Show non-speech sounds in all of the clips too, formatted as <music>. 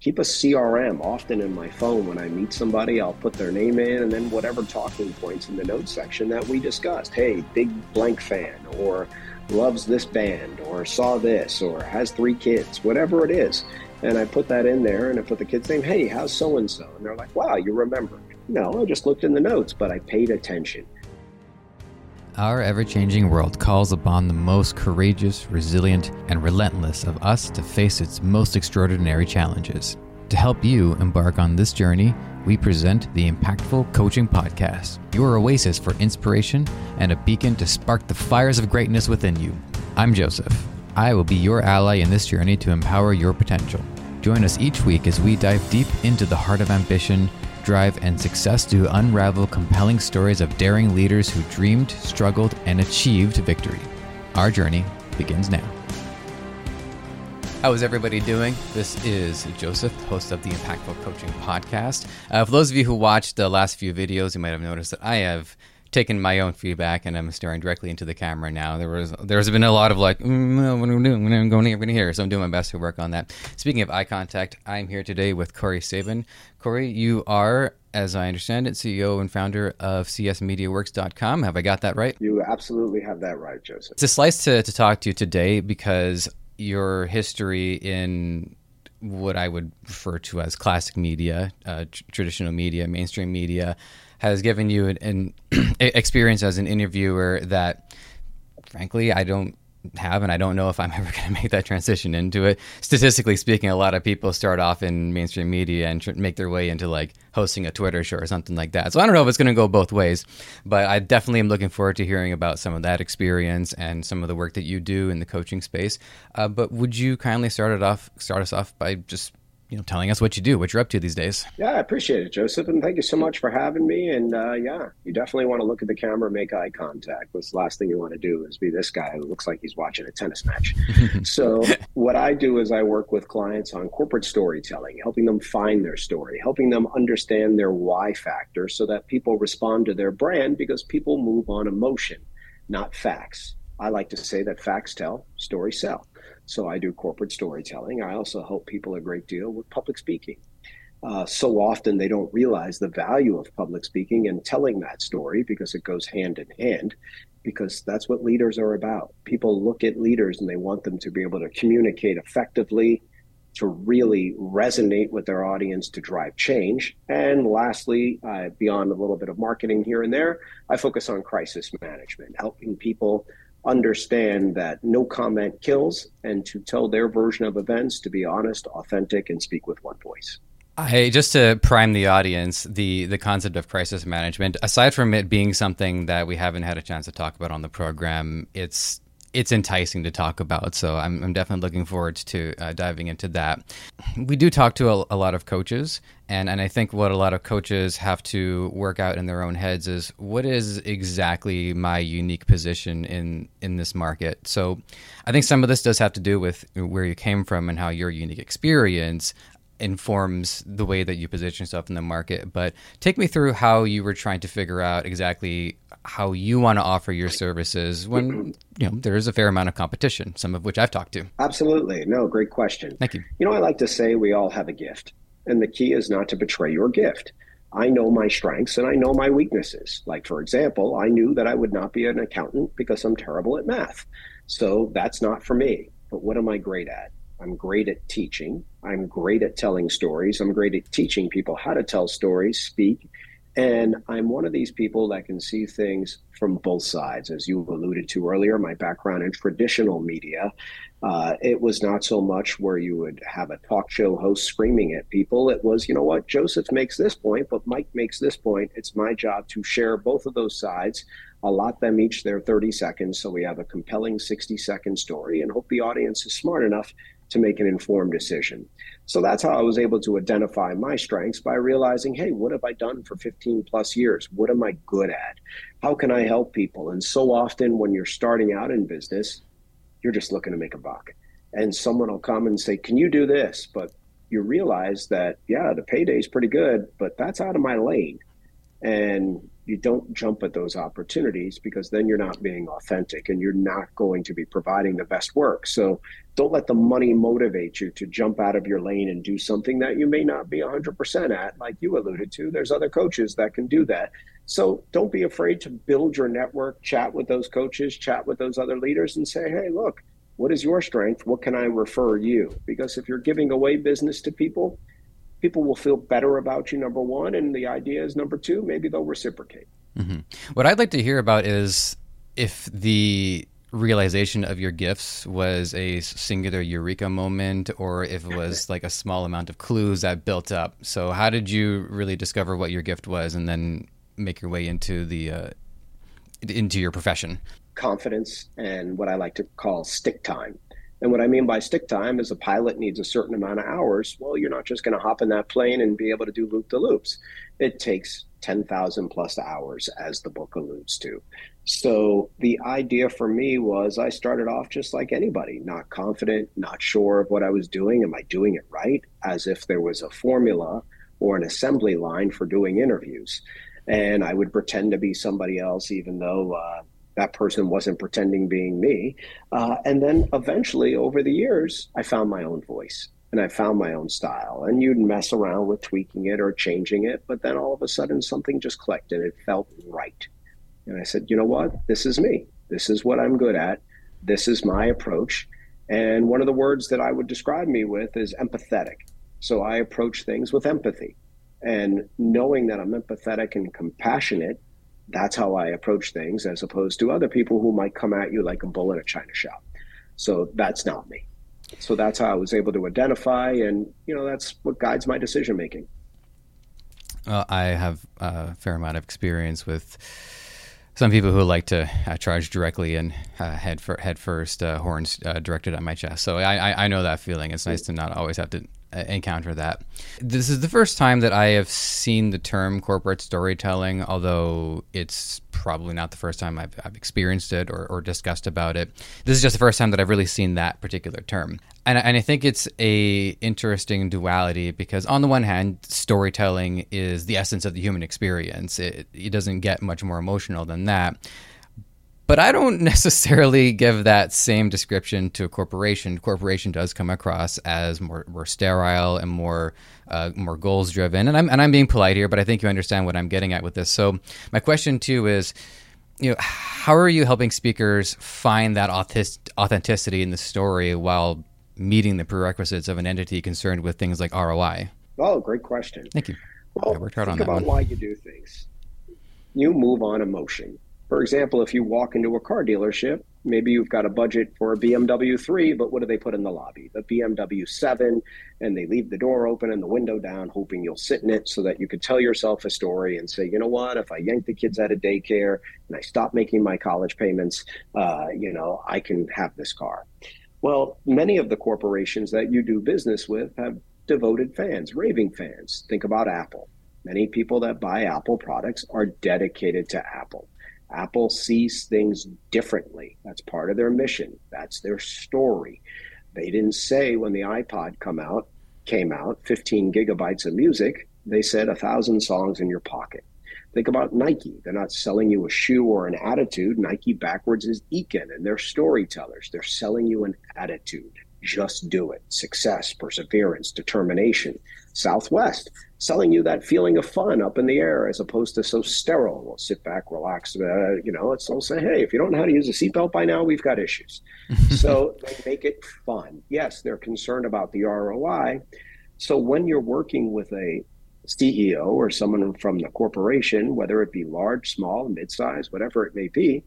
keep a CRM often in my phone. When I meet somebody, I'll put their name in and then whatever talking points in the notes section that we discussed. Hey, big blank fan, or loves this band, or saw this, or has three kids, whatever it is. And I put that in there and I put the kid's name, hey, how's so and so? And they're like, wow, you remember. No, I just looked in the notes, but I paid attention. Our ever changing world calls upon the most courageous, resilient, and relentless of us to face its most extraordinary challenges. To help you embark on this journey, we present the Impactful Coaching Podcast, your oasis for inspiration and a beacon to spark the fires of greatness within you. I'm Joseph. I will be your ally in this journey to empower your potential. Join us each week as we dive deep into the heart of ambition drive, and success to unravel compelling stories of daring leaders who dreamed, struggled, and achieved victory. Our journey begins now. How is everybody doing? This is Joseph, host of the Impactful Coaching Podcast. Uh, for those of you who watched the last few videos, you might have noticed that I have taken my own feedback and I'm staring directly into the camera now. There was there's been a lot of like, mm, what am I doing? I'm I going here, going here. So I'm doing my best to work on that. Speaking of eye contact, I'm here today with Corey Saban. Corey, you are, as I understand it, CEO and founder of csmediaworks.com. Have I got that right? You absolutely have that right, Joseph. It's a slice to, to talk to you today because your history in what I would refer to as classic media, uh, tr- traditional media, mainstream media, has given you an, an <clears throat> experience as an interviewer that, frankly, I don't have, and I don't know if I'm <laughs> ever going to make that transition into it. Statistically speaking, a lot of people start off in mainstream media and tr- make their way into like hosting a Twitter show or something like that. So I don't know if it's going to go both ways, but I definitely am looking forward to hearing about some of that experience and some of the work that you do in the coaching space. Uh, but would you kindly start it off, start us off by just you know telling us what you do, what you're up to these days. Yeah, I appreciate it, Joseph, and thank you so much for having me. And uh, yeah, you definitely want to look at the camera, make eye contact. What's the last thing you want to do is be this guy who looks like he's watching a tennis match. <laughs> so what I do is I work with clients on corporate storytelling, helping them find their story, helping them understand their why factor, so that people respond to their brand because people move on emotion, not facts. I like to say that facts tell, stories sell. So I do corporate storytelling. I also help people a great deal with public speaking. Uh, so often they don't realize the value of public speaking and telling that story because it goes hand in hand because that's what leaders are about. People look at leaders and they want them to be able to communicate effectively, to really resonate with their audience, to drive change. And lastly, uh, beyond a little bit of marketing here and there, I focus on crisis management, helping people understand that no comment kills and to tell their version of events to be honest, authentic, and speak with one voice. Hey, just to prime the audience, the the concept of crisis management, aside from it being something that we haven't had a chance to talk about on the program, it's it's enticing to talk about. So I'm, I'm definitely looking forward to uh, diving into that. We do talk to a, a, lot of coaches, and, and I think what a lot of coaches have to work out in their own heads is what is exactly my unique position in, in this market. So I think some of this does have to do with where you came from and how your unique experience informs the way that you position yourself in the market. But take me through how you were trying to figure out exactly how you want to offer your services when you know there is a fair amount of competition, some of which I've talked to. Absolutely, no, great question. Thank you. You know, I like to say we all have a gift, and the key is not to betray your gift. I know my strengths and I know my weaknesses. Like, for example, I knew that I would not be an accountant because I'm terrible at math. So that's not for me. But what am I great at? I'm great at teaching. I'm great at telling stories. I'm great at teaching people how to tell stories, speak. And I'm one of these people that can see things from both sides. As you alluded to earlier, my background in traditional media, uh, it was not so much where you would have a talk show host screaming at people. It was, you know what, Joseph makes this point, but Mike makes this point. It's my job to share both of those sides allot them each their 30 seconds so we have a compelling 60 second story and hope the audience is smart enough to make an informed decision. So that's how I was able to identify my strengths by realizing, hey, what have I done for 15 plus years? What am I good at? How can I help people? And so often when you're starting out in business, you're just looking to make a buck. And someone will come and say, Can you do this? But you realize that, yeah, the payday is pretty good, but that's out of my lane. And you don't jump at those opportunities because then you're not being authentic and you're not going to be providing the best work. So don't let the money motivate you to jump out of your lane and do something that you may not be 100% at, like you alluded to. There's other coaches that can do that. So don't be afraid to build your network, chat with those coaches, chat with those other leaders, and say, hey, look, what is your strength? What can I refer you? Because if you're giving away business to people, people will feel better about you, number one. And the idea is, number two, maybe they'll reciprocate. Mm-hmm. What I'd like to hear about is if the realization of your gifts was a singular eureka moment or if it was like a small amount of clues that built up. So, how did you really discover what your gift was and then make your way into the uh, into your profession? Confidence and what I like to call stick time. And what I mean by stick time is a pilot needs a certain amount of hours. Well, you're not just going to hop in that plane and be able to do loop the loops. It takes 10,000 plus hours, as the book alludes to. So the idea for me was I started off just like anybody, not confident, not sure of what I was doing. Am I doing it right? As if there was a formula or an assembly line for doing interviews. And I would pretend to be somebody else, even though uh, that person wasn't pretending being me. Uh, and then eventually, over the years, I found my own voice and I found my own style. And you'd mess around with tweaking it or changing it, but then all of a sudden something just clicked and it felt right. And I said, you know what? This is me. This is what I'm good at. This is my approach. And one of the words that I would describe me with is empathetic. So I approach things with empathy. And knowing that I'm empathetic and compassionate that's how I approach things, as opposed to other people who might come at you like a bull in a china shop. So that's not me. So that's how I was able to identify, and you know that's what guides my decision making. Well, I have a fair amount of experience with some people who like to uh, charge directly and uh, head for head first, uh, horns uh, directed at my chest. So I, I, I know that feeling. It's nice to not always have to Uh, encounter that. This is the first time that I have seen the term corporate storytelling, although it's probably not the first time I've, I've experienced it or, or, discussed about it. This is just the first time that I've really seen that particular term. And, and I think it's a interesting duality because on the one hand, storytelling is the essence of the human experience. It, it doesn't get much more emotional than that. But I don't <laughs> necessarily give that same description to a corporation. Corporation does come across as more, more sterile and more uh, more goals driven. And I'm and I'm being polite here, but I think you understand what I'm getting at with this. So my question too is, you know, how are you helping speakers find that authenticity in the story while meeting the prerequisites of an entity concerned with things like ROI? Oh, great question. Thank you. Well, I worked hard on that about one. why you do things. You move on emotion for example, if you walk into a car dealership, maybe you've got a budget for a BMW 3, but what do they put in the lobby? The BMW 7, and they leave the door open and the window down, hoping you'll sit in it so that you could tell yourself a story and say, you know what, if I yank the kids out of daycare and I stop making my college payments, uh, you know, I can have this car. Well, many of the corporations that you do business with have devoted fans, raving fans. Think about Apple. Many people that buy Apple products are dedicated to Apple. Apple sees things differently. That's part of their mission. That's their story. They didn't say when the iPod come out came out 15 gigabytes of music. They said a thousand songs in your pocket. Think about Nike. They're not selling you a shoe or an attitude. Nike backwards is Ekin, and they're storytellers. They're selling you an attitude. Just do it. Success, perseverance, determination. Southwest, selling you that feeling of fun up in the air as opposed to so sterile. Well, sit back, relax. Uh, you know, it's all say, hey, if you don't know how to use a seatbelt by now, we've got issues. <laughs> so they make it fun. Yes, they're concerned about the ROI. So when you're working with a CEO or someone from the corporation, whether it be large, small, mid-size, whatever it may be,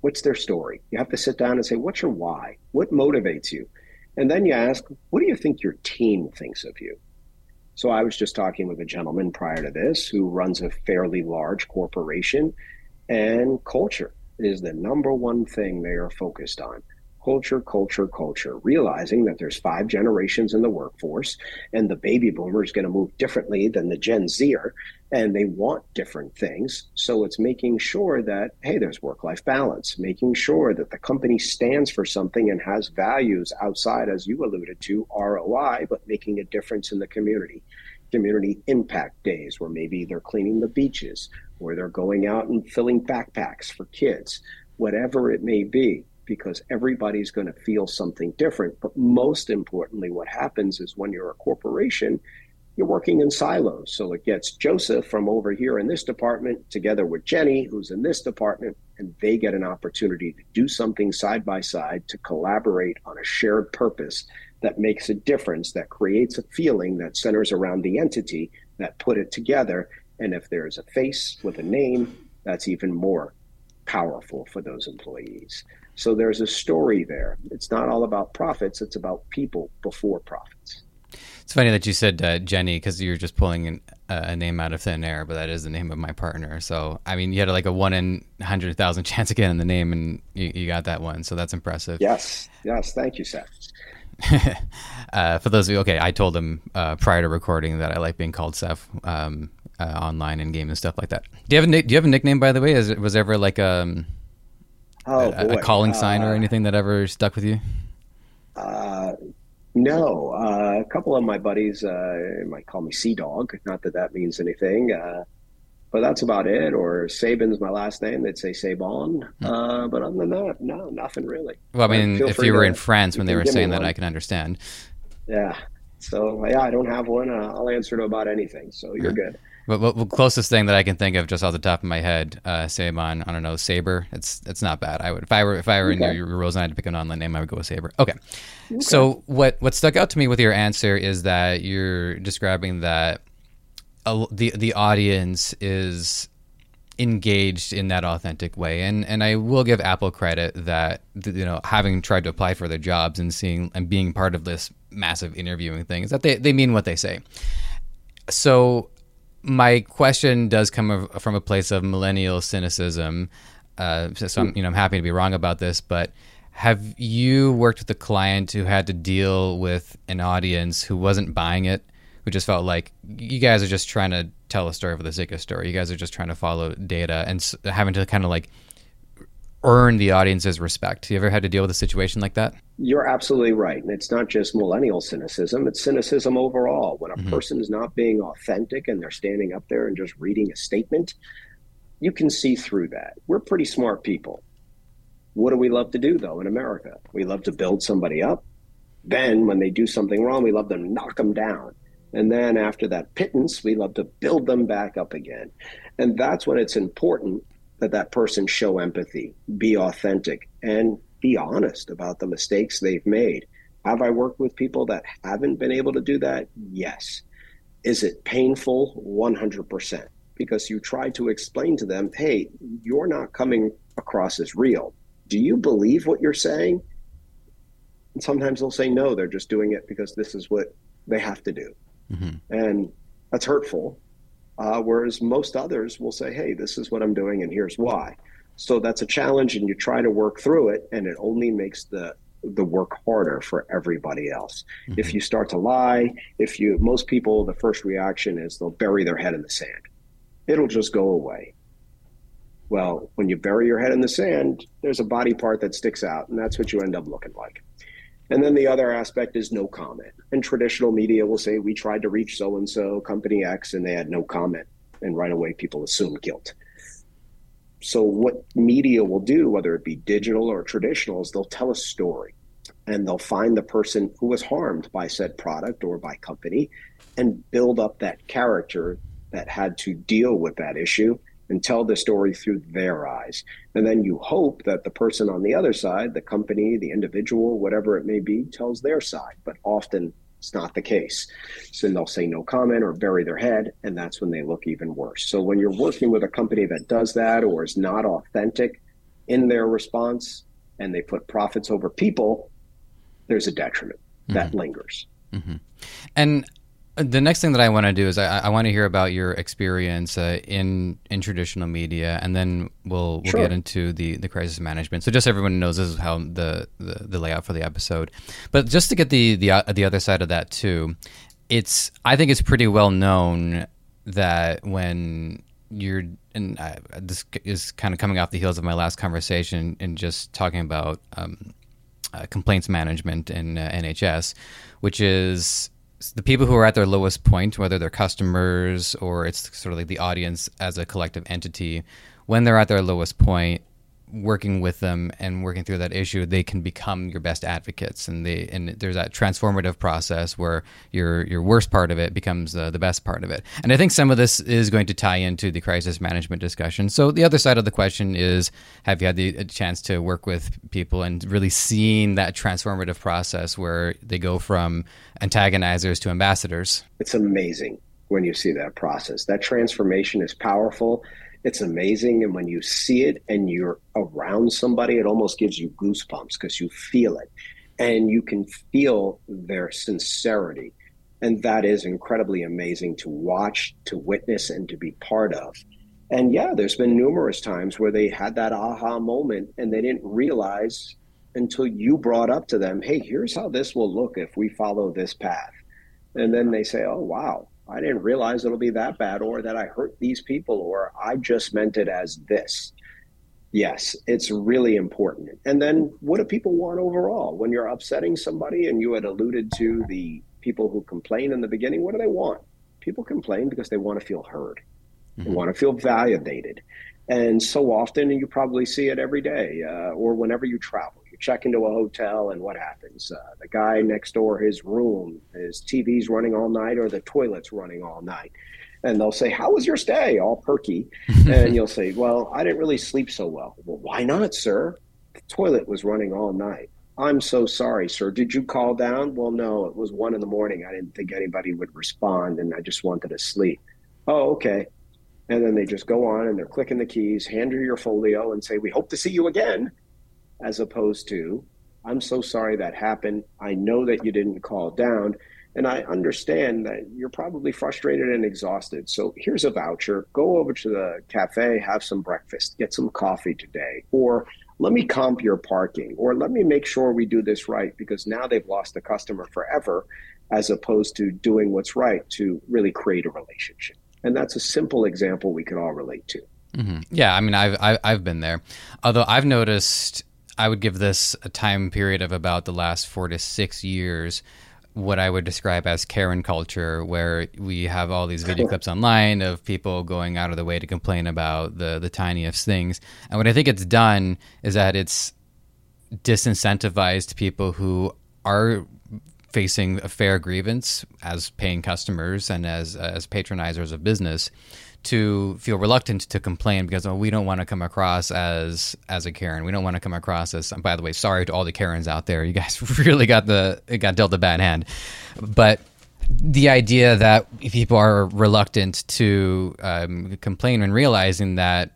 what's their story? You have to sit down and say, what's your why? What motivates you? And then you ask, what do you think your team thinks of you? So I was just talking with a gentleman prior to this who runs a fairly large corporation, and culture is the number one thing they are focused on culture, culture, culture, realizing that there's five generations in the workforce and the baby boomer is going to move differently than the Gen Zer and they want different things. So it's making sure that, hey, there's work life balance, making sure that the company stands for something and has values outside, as you alluded to, ROI, but making a difference in the community. community impact days where maybe they're cleaning the beaches or they're going out and filling backpacks for kids, whatever it may be, because everybody's going to feel something different. But most importantly, what happens is when you're a corporation, you're working in silos. So it gets Joseph from over here in this department together with Jenny, who's in this department, and they get an opportunity to do something side by side to collaborate on a shared purpose that makes a difference, that creates a feeling that centers around the entity that put it together. And if there's a face with a name, that's even more powerful for those employees. So there's a story there. It's not all about profits, it's about people before profits. It's funny that you said uh, Jenny because you're just pulling an, uh, a name out of thin air, but that is the name of my partner. So I mean, you had like a one in hundred thousand <laughs> chance of getting the name, and you, you got that one. So that's impressive. Yes, yes, thank you, Seth. <laughs> uh, for those of you, okay, I told him uh, prior to recording that I like being called Seth um, uh, online in game and stuff like that. Do you have a Do you have a nickname by the way? Is it was ever like um, oh, a, a, calling sign or uh, anything that ever stuck with you? No, uh, a couple of my buddies uh, might call me Sea Dog. Not that that means anything, uh, but that's about it. Or Saban's my last name; they'd say Sabon. Hmm. Uh, but other than that, no, nothing really. Well, I mean, if you were to, in France when they were saying that, I can understand. Yeah. So yeah, I don't have one. Uh, I'll answer to about anything. So you're good. Well, the closest thing that I can think of, just off the top of my head, uh, Sabon. I don't know, Saber. It's it's not bad. I would if I were if I were okay. in your, roles and I had to pick an online name, I would go with Saber. Okay. okay. So what what stuck out to me with your answer is that you're describing that a, the the audience is engaged in that authentic way and and I will give Apple credit that you know having tried to apply for their jobs and seeing and being part of this massive interviewing thing is that they they mean what they say so my question does come from a place of millennial cynicism. Uh, so I'm, you know, I'm happy to be wrong about this, but have you worked with a client who had to deal with an audience who wasn't buying it, who just felt like you guys are just trying to tell a story for the sake of story. You guys are just trying to follow data and having to kind of like earn the audience's respect. You ever had to deal with a situation like that? You're absolutely right. And it's not just millennial cynicism, it's cynicism overall. When a mm-hmm. person is not being authentic and they're standing up there and just reading a statement, you can see through that. We're pretty smart people. What do we love to do, though, in America? We love to build somebody up. Then, when they do something wrong, we love to knock them down. And then, after that pittance, we love to build them back up again. And that's when it's important that that person show empathy, be authentic, and be honest about the mistakes they've made. Have I worked with people that haven't been able to do that? Yes. Is it painful? 100%. Because you try to explain to them, hey, you're not coming across as real. Do you believe what you're saying? And sometimes they'll say no, they're just doing it because this is what they have to do. Mm-hmm. And that's hurtful uh, whereas most others will say, hey, this is what I'm doing and here's why. So that's a challenge and you try to work through it and it only makes the the work harder for everybody else. Mm-hmm. If you start to lie, if you most people the first reaction is they'll bury their head in the sand. It'll just go away. Well, when you bury your head in the sand, there's a body part that sticks out and that's what you end up looking like. And then the other aspect is no comment. And traditional media will say, we tried to reach so and so, company X, and they had no comment. And right away, people assume guilt. So, what media will do, whether it be digital or traditional, is they'll tell a story and they'll find the person who was harmed by said product or by company and build up that character that had to deal with that issue and tell the story through their eyes. And then you hope that the person on the other side, the company, the individual, whatever it may be, tells their side. But often it's not the case. So they'll say no comment or bury their head, and that's when they look even worse. So when you're working with a company that does that or is not authentic in their response and they put profits over people, there's a detriment mm-hmm. that lingers. Mm-hmm. And the next thing that I want to do is I, I want to hear about your experience uh, in in traditional media, and then we'll we'll sure. get into the the crisis management. So just everyone knows this is how the, the, the layout for the episode. But just to get the the uh, the other side of that too, it's I think it's pretty well known that when you're and uh, this is kind of coming off the heels of my last conversation and just talking about um, uh, complaints management in uh, NHS, which is the people who are at their lowest point, whether they're customers or it's sort of like the audience as a collective entity, when they're at their lowest point, working with them and working through that issue, they can become your best advocates, and they and there's that transformative process where your your worst part of it becomes uh, the best part of it. And I think some of this is going to tie into the crisis management discussion. So the other side of the question is: Have you had the chance to work with people and really seen that transformative process where they go from antagonizers to ambassadors? It's amazing when you see that process. That transformation is powerful it's amazing. And when you see it and you're around somebody, it almost gives you goosebumps because you feel it and you can feel their sincerity. And that is incredibly amazing to watch, to witness, and to be part of. And yeah, there's been numerous times where they had that aha moment and they didn't realize until you brought up to them, hey, here's how this will look if we follow this path. And then they say, oh, wow, I didn't realize it'll be that bad, or that I hurt these people, or I just meant it as this. Yes, it's really important. And then what do people want overall? When you're upsetting somebody, and you had alluded to the people who complain in the beginning, what do they want? People complain because they want to feel heard, mm-hmm. they want to feel validated. And so often, and you probably see it every day uh, or whenever you travel, check into a hotel and what happens? Uh, the guy next door, his room, his TV's running all night or the toilet's running all night. And they'll say, How was your stay? All perky. <laughs> and you'll say, Well, I didn't really sleep so well. Well, why not, sir? The toilet was running all night. I'm so sorry, sir. Did you call down? Well, no, it was one in the morning. I didn't think anybody would respond and I just wanted to sleep. Oh, okay. And then they just go on and they're clicking the keys, hand you your folio and say, We hope to see you again as opposed to, I'm so sorry that happened. I know that you didn't call down. And I understand that you're probably frustrated and exhausted. So here's a voucher. Go over to the cafe, have some breakfast, get some coffee today. Or let me comp your parking. Or let me make sure we do this right because now they've lost a customer forever, as opposed to doing what's right to really create a relationship. And that's a simple example we can all relate to. Mm-hmm. Yeah, I mean, I've I've been there. Although I've noticed I would give this a time period of about the last four to six years, what I would describe as Karen culture, where we have all these video clips online of people going out of the way to complain about the the tiniest things. And what I think it's done is that it's disincentivized people who are facing a fair grievance as paying customers and as as patronizers of business to feel reluctant to complain because oh, we don't want to come across as as a Karen. We don't want to come across as. By the way, sorry to all the Karens out there. You guys <laughs> really got the it got dealt a bad hand, but the idea that people are reluctant to um, complain and realizing that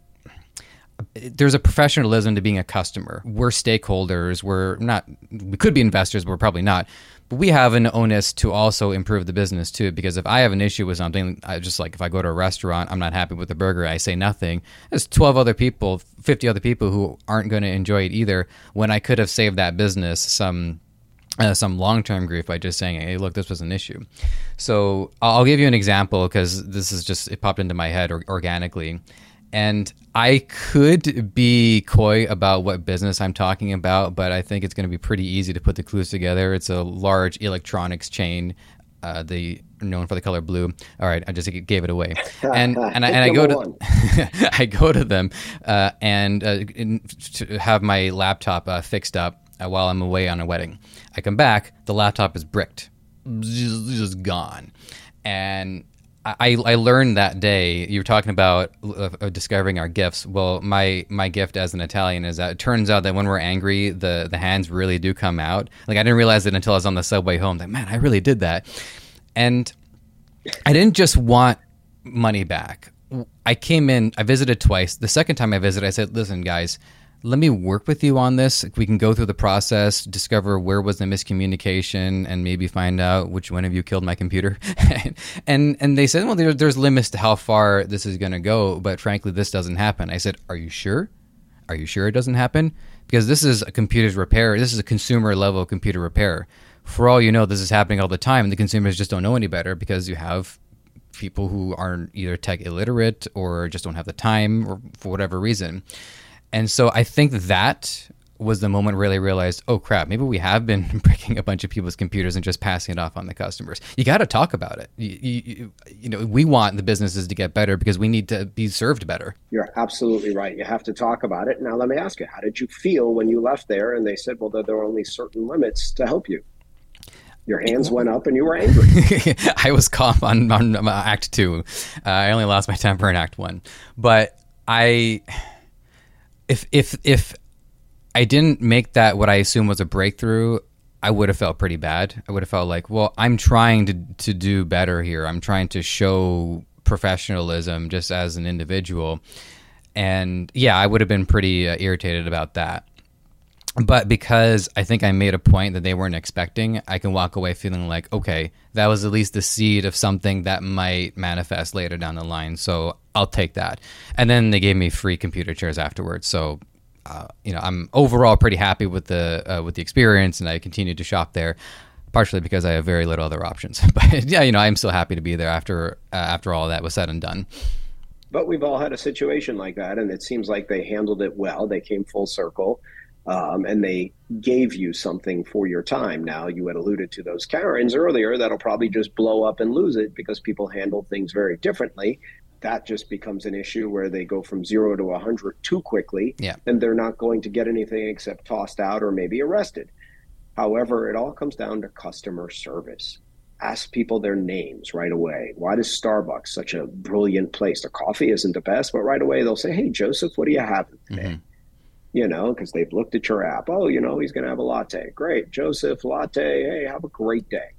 there's a professionalism to being a customer. We're stakeholders. We're not. We could be investors, but we're probably not we have an onus to also improve the business too because if i have an issue with something i just like if i go to a restaurant i'm not happy with the burger i say nothing. There's 12 other people 50 other people who aren't going to enjoy it either when i could have saved that business some uh, some long-term grief by just saying hey look this was an issue. So i'll give you an example because this is just it popped into my head or, organically and I could be coy about what business I'm talking about, but I think it's going to be pretty easy to put the clues together. It's a large electronics chain, uh, the known for the color blue. All right, I just gave it away, <laughs> and and I, and I go to <laughs> I go to them uh, and uh, to have my laptop uh, fixed up uh, while I'm away on a wedding. I come back, the laptop is bricked, just, just gone, and I, I learned that day you were talking about uh, uh, discovering our gifts. Well, my my gift as an Italian is that it turns out that when we're angry, the the hands really do come out. Like I didn't realize it until I was on the subway home. Like man, I really did that, and I didn't just want money back. I came in, I visited twice. The second time I visited, I said, "Listen, guys, let me work with you on this. We can go through the process, discover where was the miscommunication, and maybe find out which one of you killed my computer. <laughs> and and they said, well, there, there's limits to how far this is going to go, but frankly, this doesn't happen. I said, are you sure? Are you sure it doesn't happen? Because this is a computer's repair. This is a consumer level computer repair. For all you know, this is happening all the time, and the consumers just don't know any better because you have people who aren't either tech illiterate or just don't have the time or for whatever reason. And so I think that was the moment where they realized, oh crap, maybe we have been <laughs> breaking a bunch of people's computers and just passing it off on the customers. You got to talk about it. You, you, you, know, we want the businesses to get better because we need to be served better. You're absolutely right. You have to talk about it. Now, let me ask you, how did you feel when you left there and they said, well, there are only certain limits to help you? Your hands went up and you were angry. <laughs> I was calm on, on Act Two. Uh, I only lost my temper in Act One, but I, if if if I didn't make that what I assume was a breakthrough, I would have felt pretty bad. I would have felt like, well, I'm trying to to do better here. I'm trying to show professionalism just as an individual. And yeah, I would have been pretty uh, irritated about that. But because I think I made a point that they weren't expecting, I can walk away feeling like, okay, that was at least the seed of something that might manifest later down the line. So I'll take that. And then they gave me free computer chairs afterwards. So uh, you know, I'm overall pretty happy with the uh, with the experience, and I continue to shop there. Partially because I have very little other options, <laughs> but yeah, you know, I'm still happy to be there after uh, after all that was said and done. But we've all had a situation like that, and it seems like they handled it well. They came full circle, um, and they gave you something for your time. Now, you had alluded to those Karens earlier that'll probably just blow up and lose it because people handle things very differently that just becomes an issue where they go from zero to 100 too quickly yeah. and they're not going to get anything except tossed out or maybe arrested. However, it all comes down to customer service. Ask people their names right away. Why is Starbucks such a brilliant place? The coffee isn't the best, but right away they'll say, Hey, Joseph, what do you have today? Mm-hmm. You know, because they've looked at your app. Oh, you know, he's going to have a latte. Great. Joseph, latte. Hey, have a great day.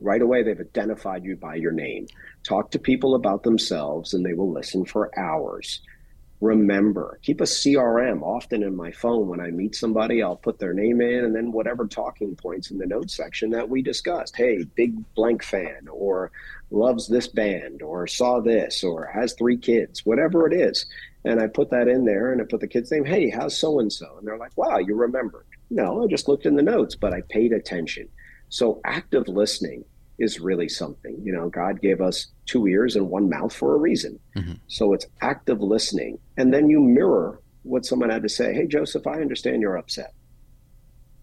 Right away, they've identified you by your name. Talk to people about themselves and they will listen for hours. Remember, keep a CRM. Often in my phone, when I meet somebody, I'll put their name in and then whatever talking points in the notes section that we discussed. Hey, big blank fan, or loves this band, or saw this, or has three kids, whatever it is. And I put that in there and I put the kid's name. Hey, how's so and so? And they're like, wow, you remembered. No, I just looked in the notes, but I paid attention. So active listening is really something. You know, God gave us two ears and one mouth for a reason. Mm-hmm. So it's active listening. And then you mirror what someone had to say. Hey, Joseph, I understand you're upset.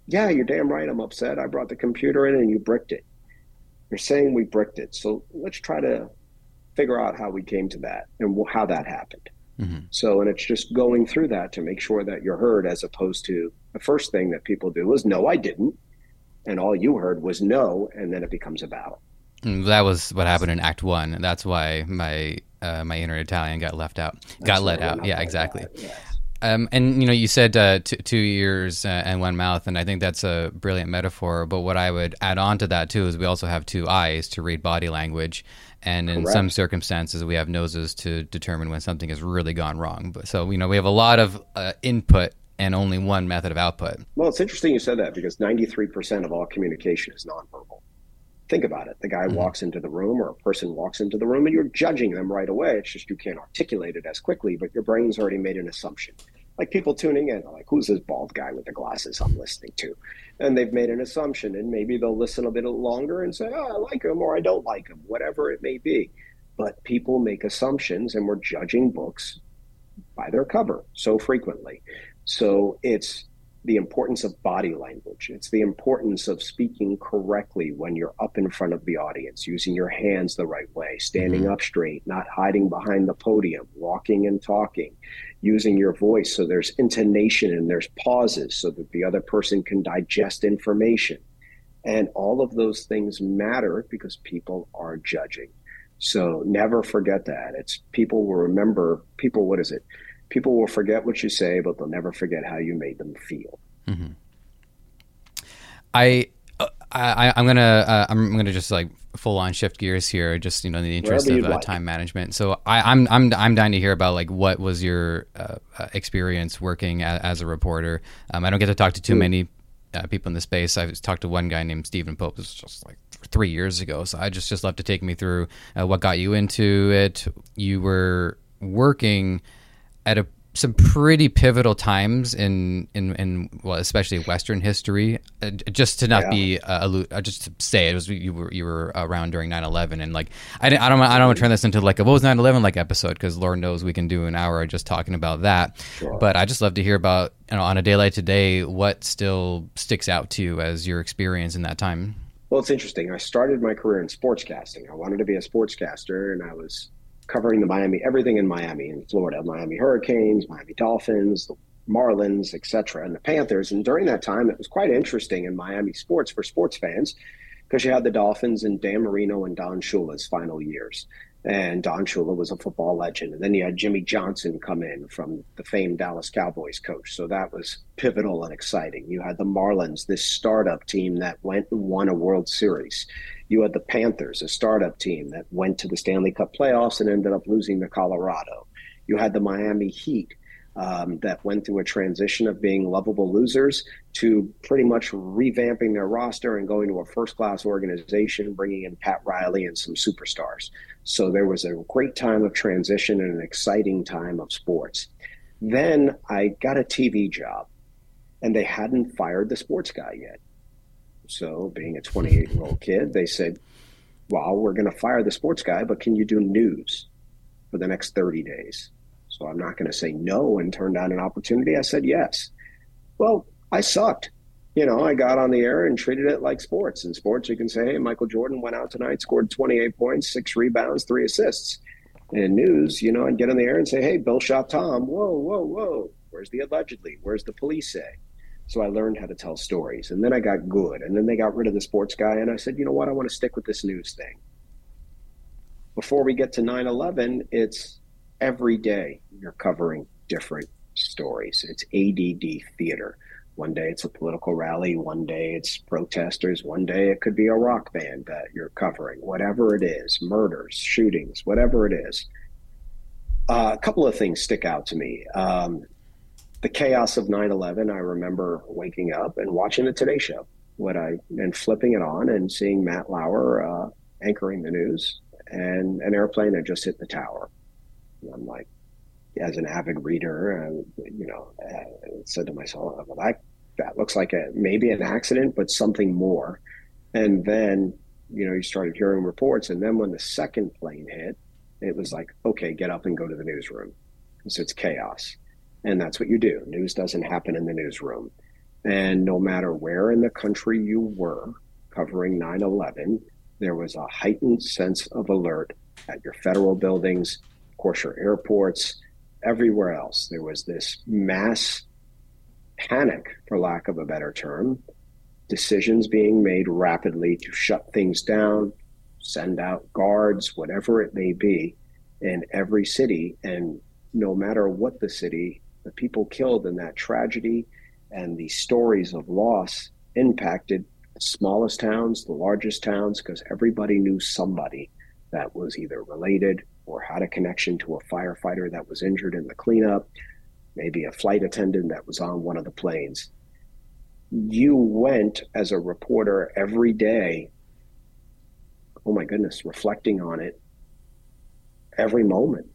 Yeah, you're damn right. I'm upset. I brought the computer in and you bricked it. You're saying we bricked it. So let's try to figure out how we came to that and how that happened. Mm-hmm. So, and it's just going through that to make sure that you're heard as opposed to the first thing that people do is, no, I didn't and all you heard was no, and then it becomes a battle. Mm, that was what happened in Act One. That's why my uh, my inner Italian got left out, That's got let out. Yeah, exactly. Yes. Um, and you know, you said uh, t- two ears uh, and one mouth, and I think that's a brilliant metaphor. But what I would add on to that too is we also have two eyes to read body language, and in Correct. some circumstances we have noses to determine when something has really gone wrong. But so you know, we have a lot of uh, input and only one method of output. Well, it's interesting you said that because 93% of all communication is nonverbal. Think about it. The guy mm-hmm. walks into the room or a person walks into the room and you're judging them right away. It's just you can't articulate it as quickly, but your brain's already made an assumption. Like people tuning in, like, who's this bald guy with the glasses I'm listening to? And they've made an assumption, and maybe they'll listen a bit longer and say, oh, I like him or I don't like him, whatever it may be. But people make assumptions, and we're judging books by their cover so frequently. So it's the importance of body language. It's the importance of speaking correctly when you're up in front of the audience, using your hands the right way, standing mm-hmm. up straight, not hiding behind the podium, walking and talking, using your voice so there's intonation and there's pauses so that the other person can digest information. And all of those things matter because people are judging. So never forget that. It's people will remember people, what is it? People will forget what you say, but they'll never forget how you made them feel. Mm-hmm. I, uh, I, I'm gonna, uh, I'm gonna just like full on shift gears here, just you know, in the interest of uh, like. time management. So I, am I'm, I'm, I'm dying to hear about like what was your uh, uh experience working as, as a reporter. Um, I don't get to talk to too mm. many uh, people in the space. I've talked to one guy named Stephen Pope. Was just like three years ago. So I just just love to take me through what got you into it. You were working at a some pretty pivotal times in in in well, especially Western history. Uh, just to not yeah. be uh, uh, just to say it was you were you were around during 9-11 and like I, I don't I don't want to turn this into like a what was 9-11 like episode because Lord knows we can do an hour just talking about that. Sure. But I just love to hear about you know on a day like today what still sticks out to you as your experience in that time. Well, it's interesting. I started my career in sportscasting. I wanted to be a sportscaster, and I was covering the Miami, everything in Miami and Florida, Miami Hurricanes, Miami Dolphins, the Marlins, etc., and the Panthers. And during that time, it was quite interesting in Miami sports for sports fans because you had the Dolphins and Dan Marino and Don Shula's final years and Don Shula was a football legend. And then you had Jimmy Johnson come in from the famed Dallas Cowboys coach. So that was pivotal and exciting. You had the Marlins, this startup team that went and won a World Series. You had the Panthers, a startup team that went to the Stanley Cup playoffs and ended up losing to Colorado. You had the Miami Heat, um, that went through a transition of being lovable losers to pretty much revamping their roster and going to a first class organization, bringing in Pat Riley and some superstars. So there was a great time of transition and an exciting time of sports. Then I got a TV job and they hadn't fired the sports guy yet. So, being a 28 year old kid, they said, Well, we're going to fire the sports guy, but can you do news for the next 30 days? So I'm not going to say no and turn down an opportunity. I said yes. Well, I sucked. You know, I got on the air and treated it like sports. In sports, you can say, hey, Michael Jordan went out tonight, scored 28 points, six rebounds, three assists. In news, you know, I'd get on the air and say, hey, Bill shot Tom. Whoa, whoa, whoa. Where's the allegedly? Where's the police say? So I learned how to tell stories. And then I got good. And then they got rid of the sports guy. And I said, you know what? I want to stick with this news thing. Before we get to 9 11, it's every day you're covering different stories. It's ADD theater. One day it's a political rally, one day it's protesters, one day it could be a rock band that you're covering, whatever it is, murders, shootings, whatever it is. Uh, a couple of things stick out to me. Um, the chaos of 9 11, I remember waking up and watching the Today Show what I and flipping it on and seeing Matt Lauer uh, anchoring the news and an airplane had just hit the tower. I'm like, as an avid reader, uh, you know, uh, said to myself, well, that that looks like a maybe an accident, but something more. And then, you know, you started hearing reports, and then when the second plane hit, it was like, okay, get up and go to the newsroom. So it's chaos, and that's what you do. News doesn't happen in the newsroom, and no matter where in the country you were covering 9/11, there was a heightened sense of alert at your federal buildings of course, your airports, everywhere else. There was this mass panic, for lack of a better term, decisions being made rapidly to shut things down, send out guards, whatever it may be, in every city. And no matter what the city, the people killed in that tragedy and the stories of loss impacted the smallest towns, the largest towns, because everybody knew somebody that was either related or had a connection to a firefighter that was injured in the cleanup, maybe a flight attendant that was on one of the planes. You went as a reporter every day, oh my goodness, reflecting on it every moment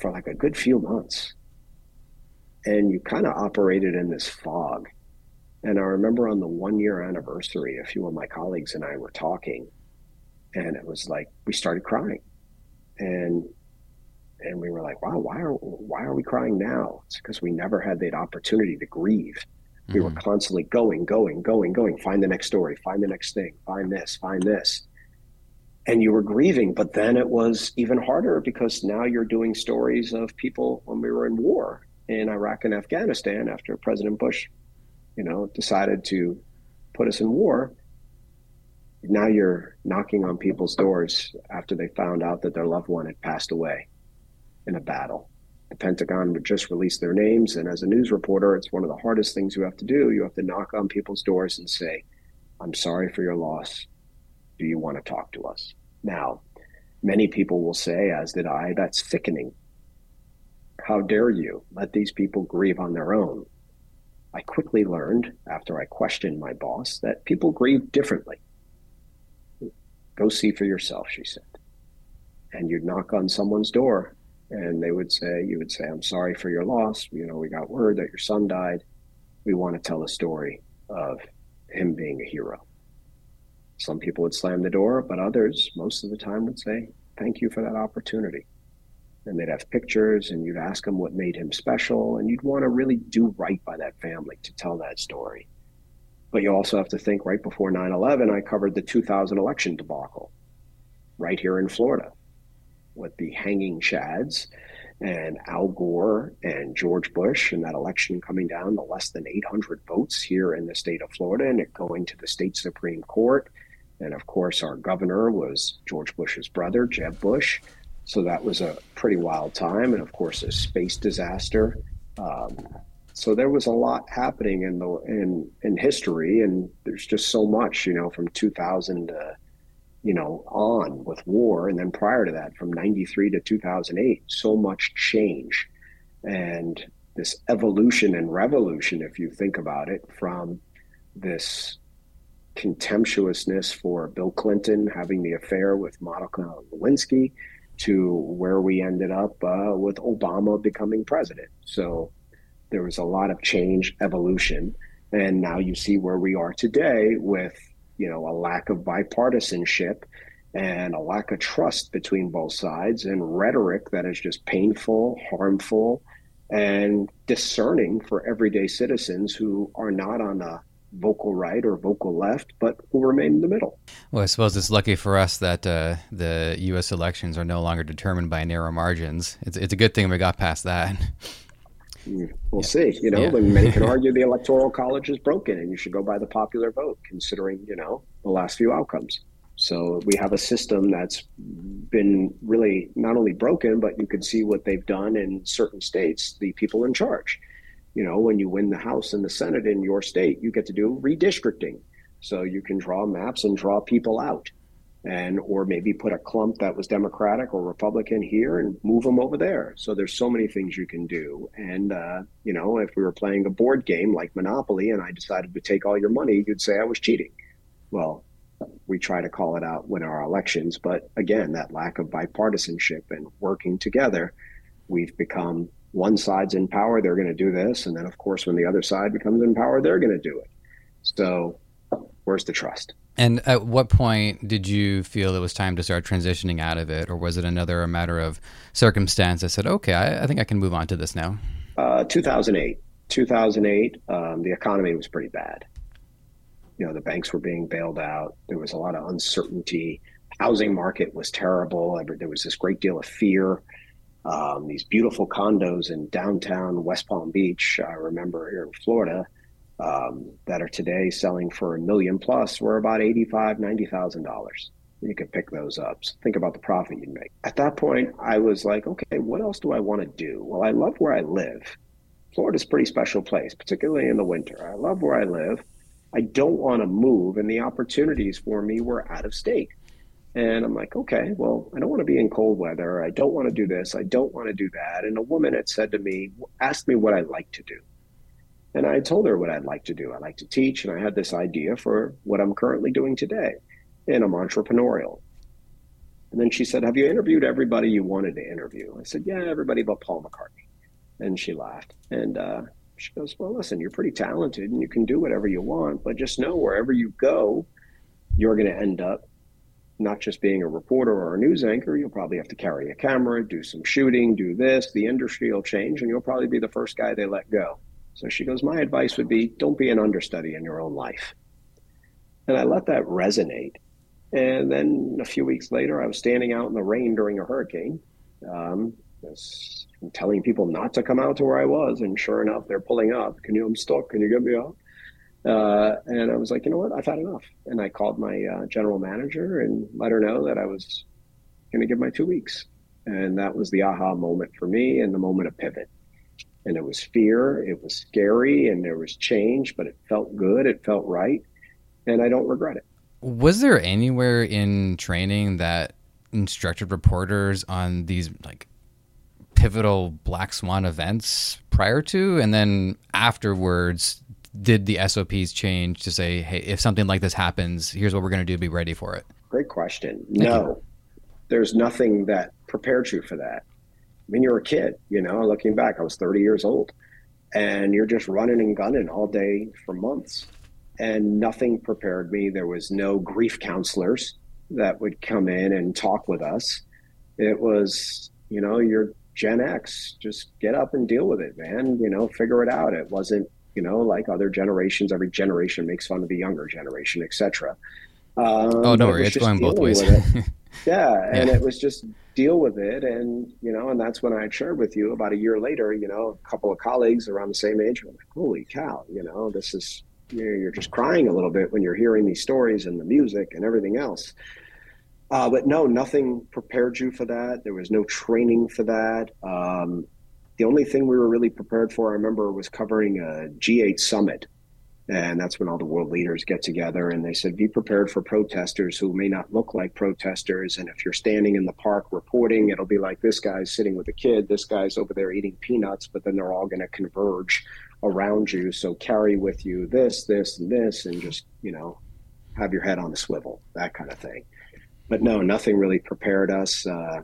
for like a good few months. And you kind of operated in this fog. And I remember on the one year anniversary, a few of my colleagues and I were talking, and it was like we started crying. And and we were like, wow, why are why are we crying now? It's because we never had that opportunity to grieve. Mm-hmm. We were mm-hmm. constantly going, going, going, going. Find the next story. Find the next thing. Find this. Find this. And you were grieving, but then it was even harder because now you're doing stories of people when we were in war in Iraq and Afghanistan after President Bush, you know, decided to put us in war. Now you're knocking on people's doors after they found out that their loved one had passed away in a battle. The Pentagon would just release their names. And as a news reporter, it's one of the hardest things you have to do. You have to knock on people's doors and say, I'm sorry for your loss. Do you want to talk to us? Now, many people will say, as did I, that's sickening. How dare you let these people grieve on their own? I quickly learned, after I questioned my boss, that people grieve differently. Go see for yourself, she said. And you'd knock on someone's door and they would say, you would say, I'm sorry for your loss. You know, we got word that your son died. We want to tell a story of him being a hero. Some people would slam the door, but others, most of the time, would say, Thank you for that opportunity. And they'd have pictures, and you'd ask them what made him special, and you'd want to really do right by that family to tell that story. But you also have to think right before 9 11, I covered the 2000 election debacle right here in Florida with the hanging chads and Al Gore and George Bush and that election coming down to less than 800 votes here in the state of Florida and it going to the state Supreme Court. And of course, our governor was George Bush's brother, Jeb Bush. So that was a pretty wild time. And of course, a space disaster. Um, so there was a lot happening in the in in history, and there's just so much, you know, from 2000 to you know, on with war. And then prior to that, from 93 to 2008, so much change. And this evolution and revolution, if you think about it, from this contemptuousness for Bill Clinton having the affair with Monica Lewinsky to where we ended up uh, with Obama becoming president. So there was a lot of change, evolution. And now you see where we are today with you know a lack of bipartisanship and a lack of trust between both sides and rhetoric that is just painful, harmful, and discerning for everyday citizens who are not on the vocal right or vocal left, but will remain in the middle. Well, I suppose it's lucky for us that uh, the U.S. elections are no longer determined by narrow margins. It's, it's a good thing we got past that. We'll yeah. see. You know, yeah. many can <laughs> argue the electoral college is broken and you should go by the popular vote, considering you know the last few outcomes. So we have a system that's been really not only broken, but you can see what they've done in certain states. The people in charge. You know, when you win the House and the Senate in your state, you get to do redistricting. So you can draw maps and draw people out and or maybe put a clump that was democratic or republican here and move them over there. So there's so many things you can do. And uh, you know if we were playing a board game like monopoly and i decided to take all your money you'd say i was cheating. Well we try to call it out when our elections but again that lack of bipartisanship and working together we've become one side's in power they're going to do this and then of course when the other side becomes in power they're going to do it so where's the trust and at what point did you feel it was time to start transitioning out of it, or was it another matter of circumstance that said, "Okay, I, I think I can move on to this now"? Uh, 2008. 2008, um, the economy was pretty bad. You know, the banks were being bailed out. There was a lot of uncertainty. Housing market was terrible. There was this great deal of fear. Um, these beautiful condos in downtown West Palm Beach. I remember here in Florida um, that are today selling for a million plus were about eighty-five, ninety thousand dollars. You could pick those up. So think about the profit you'd make. At that point, I was like, okay, what else do I want to do? Well, I love where I live. Florida's a pretty special place, particularly in the winter. I love where I live. I don't want to move, and the opportunities for me were out of state. And I'm like, okay, well, I don't want to be in cold weather. I don't want to do this. I don't want to do that. And a woman had said to me, asked me what I like to do. And I told her what I'd like to do. I like to teach, and I had this idea for what I'm currently doing today. And I'm entrepreneurial. And then she said, Have you interviewed everybody you wanted to interview? I said, Yeah, everybody but Paul McCartney. And she laughed. And uh, she goes, Well, listen, you're pretty talented and you can do whatever you want, but just know wherever you go, you're going to end up not just being a reporter or a news anchor. You'll probably have to carry a camera, do some shooting, do this. The industry will change, and you'll probably be the first guy they let go. So she goes, My advice would be don't be an understudy in your own life. And I let that resonate. And then a few weeks later, I was standing out in the rain during a hurricane, um, telling people not to come out to where I was. And sure enough, they're pulling up. Can you, I'm stuck. Can you get me out? Uh, and I was like, you know what? I've had enough. And I called my uh, general manager and let her know that I was going to give my two weeks. And that was the aha moment for me and the moment of pivot and it was fear, it was scary, and there was change, but it felt good, it felt right, and I don't regret it. Was there anywhere in training that instructed reporters on these like pivotal black swan events prior to and then afterwards did the SOPs change to say hey if something like this happens here's what we're going to do be ready for it great question Thank no you. there's nothing that prepared you for that I mean, you're a kid, you know, looking back, I was 30 years old and you're just running and gunning all day for months. And nothing prepared me. There was no grief counselors that would come in and talk with us. It was, you know, you're Gen X, just get up and deal with it, man. You know, figure it out. It wasn't, you know, like other generations. Every generation makes fun of the younger generation, etc. Um, oh, no worry, it's going both ways. <laughs> yeah, and it was just deal with it, and you know, and that's when I shared with you about a year later. You know, a couple of colleagues around the same age were like, "Holy cow!" You know, this is you're just crying a little bit when you're hearing these stories and the music and everything else. Uh, but no, nothing prepared you for that. There was no training for that. Um, the only thing we were really prepared for, I remember, was covering a G8 summit and that's when all the world leaders get together and they said, be prepared for protesters who may not look like protesters. And if you're standing in the park reporting, it'll be like this guy's sitting with a kid, this guy's over there eating peanuts, but then they're all going to converge around you. So carry with you this, this, and this, and just, you know, have your head on the swivel, that kind of thing. But no, nothing really prepared us. Uh,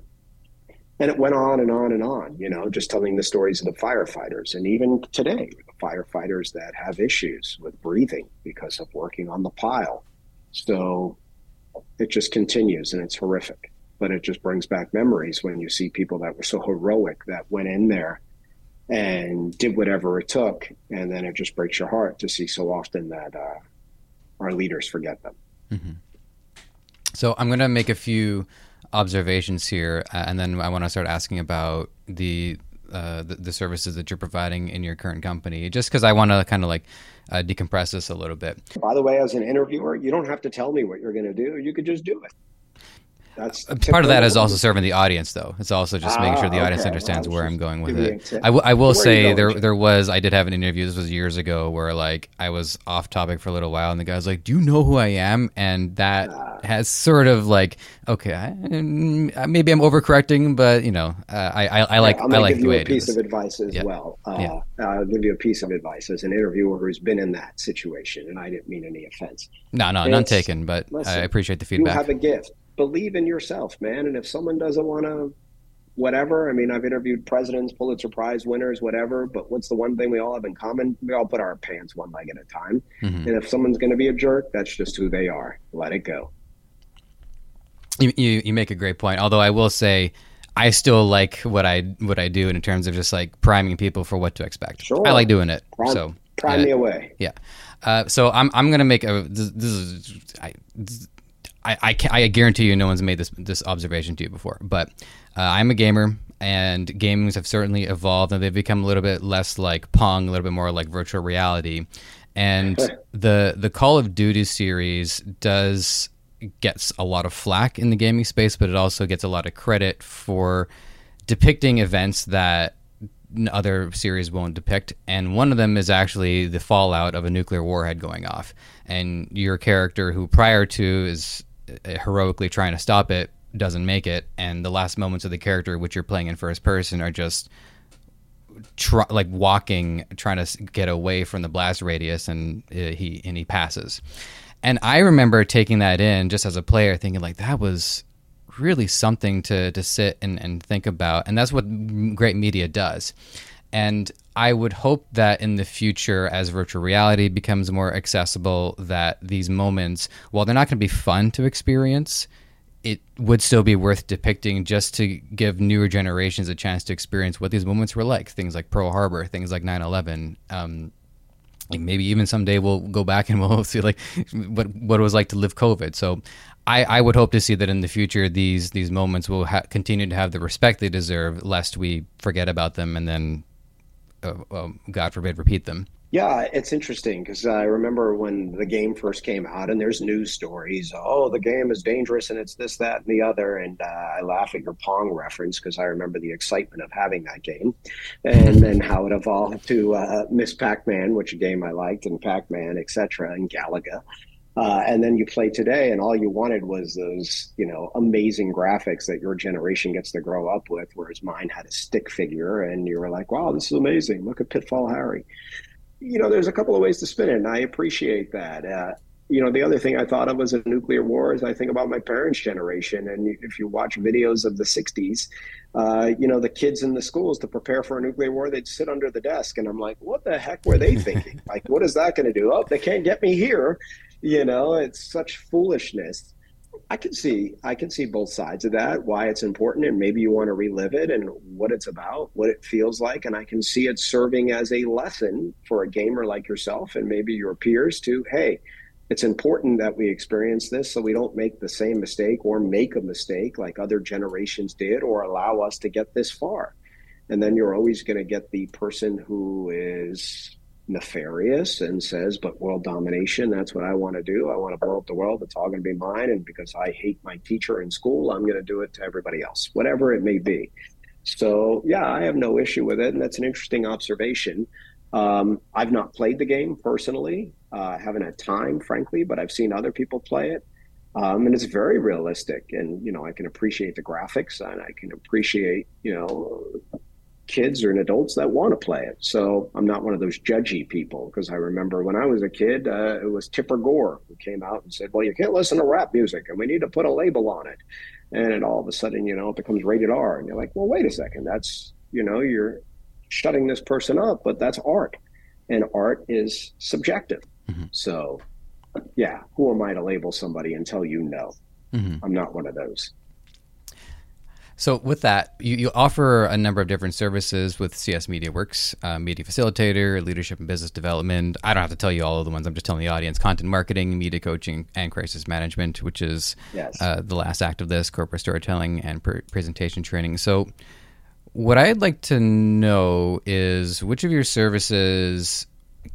and it went on and on and on, you know, just telling the stories of the firefighters. And even today, the firefighters that have issues with breathing because of working on the pile. So it just continues and it's horrific. But it just brings back memories when you see people that were so heroic that went in there and did whatever it took. And then it just breaks your heart to see so often that uh, our leaders forget them. Mm-hmm. So I'm going to make a few observations here, uh, and then I want to start asking about the, uh, the, the services that you're providing in your current company, just because I want to kind of like uh, decompress this a little bit. By the way, as an interviewer, you don't have to tell me what you're going to do; you could just do it. That's uh, part of that is also serving the audience, though. It's also just ah, making sure the ah, audience okay. understands well, where I'm going with it. I, w- I will where say there there was I did have an interview. This was years ago where like I was off topic for a little while, and the guy's like, "Do you know who I am?" And that ah. has sort of like, okay, I, maybe I'm overcorrecting, but you know, uh, I, I, I like I like the way it is. piece of advice as yeah. well. Uh, yeah. I'll give you a piece of advice as an interviewer who's been in that situation, and I didn't mean any offense. No, no, none taken, but listen, I appreciate the feedback. You have a gift believe in yourself, man. And if someone doesn't want to, whatever. I mean, I've interviewed presidents, Pulitzer Prize winners, whatever. But what's the one thing we all have in common? We all put our pants one leg at a time. Mm-hmm. And if someone's going to be a jerk, that's just who they are. Let it go. You, you, you make a great point. Although I will say. I still like what I what I do in terms of just like priming people for what to expect. Sure. I like doing it. Prime, so prime me away. Yeah. Uh, so I'm I'm gonna make a this, this is I, this, I, I, I, guarantee you no one's made this this observation to you before, but uh, I'm a gamer, and gamings have certainly evolved, and they've become a little bit less like Pong, a little bit more like virtual reality. And the the Call of Duty series does gets a lot of flack in the gaming space, but it also gets a lot of credit for depicting events that other series won't depict. And one of them is actually the fallout of a nuclear warhead going off. And your character, who prior to is heroically trying to stop it doesn't make it, and the last moments of the character, which you're playing in first person, are just like walking, trying to get away from the blast radius, and uh, he and he passes. And I remember taking that in just as a player, thinking like that was really something to to sit and, and think about, and that's what great media does. And I would hope that in the future, as virtual reality becomes more accessible, that these moments, while they're not going to be fun to experience, it would still be worth depicting just to give newer generations a chance to experience what these moments were like. Things like Pearl Harbor, things like 9 11. Um, maybe even someday we'll go back and <laughs> we'll see like what what it was like to live COVID. So I, I would hope to see that in the future these these moments will ha- continue to have the respect they deserve, lest we forget about them and then uh, um, God forbid, repeat them. Yeah, it's interesting because I remember when the game first came out, and there's news stories. Oh, the game is dangerous, and it's this, that, and the other. And uh, I laugh at your Pong reference because I remember the excitement of having that game, and then how it evolved to uh, Miss Pac-Man, which a game I liked, and Pac-Man, etc., and Galaga. Uh, and then you play today, and all you wanted was those, you know, amazing graphics that your generation gets to grow up with, whereas mine had a stick figure, and you were like, "Wow, this is amazing! Look at Pitfall Harry." You know, there's a couple of ways to spin it, and I appreciate that. Uh, you know, the other thing I thought of was a nuclear war is I think about my parents' generation. And if you watch videos of the 60s, uh, you know, the kids in the schools to prepare for a nuclear war, they'd sit under the desk. And I'm like, what the heck were they thinking? <laughs> like, what is that going to do? Oh, they can't get me here. You know, it's such foolishness. I can see I can see both sides of that, why it's important and maybe you want to relive it and what it's about, what it feels like and I can see it serving as a lesson for a gamer like yourself and maybe your peers to hey, it's important that we experience this so we don't make the same mistake or make a mistake like other generations did or allow us to get this far. And then you're always going to get the person who is nefarious and says, but world domination, that's what I want to do. I want to blow up the world. It's all going to be mine. And because I hate my teacher in school, I'm going to do it to everybody else, whatever it may be. So, yeah, I have no issue with it. And that's an interesting observation. Um, I've not played the game personally. Uh, I haven't had time, frankly, but I've seen other people play it. Um, and it's very realistic. And, you know, I can appreciate the graphics and I can appreciate, you know, kids or adults that want to play it. So I'm not one of those judgy people because I remember when I was a kid, uh, it was Tipper Gore who came out and said, "Well, you can't listen to rap music, and we need to put a label on it." And it all of a sudden, you know, it becomes rated R, and you're like, "Well, wait a second, that's you know, you're shutting this person up, but that's art, and art is subjective." Mm-hmm. So, yeah, who am I to label somebody and tell you no? Mm-hmm. I'm not one of those. So with that, you, you offer a number of different services with CS Media Works, uh, media facilitator, leadership and business development. I don't have to tell you all of the ones. I'm just telling the audience: content marketing, media coaching, and crisis management, which is yes. uh, the last act of this: corporate storytelling and presentation training. So, what I'd like to know is which of your services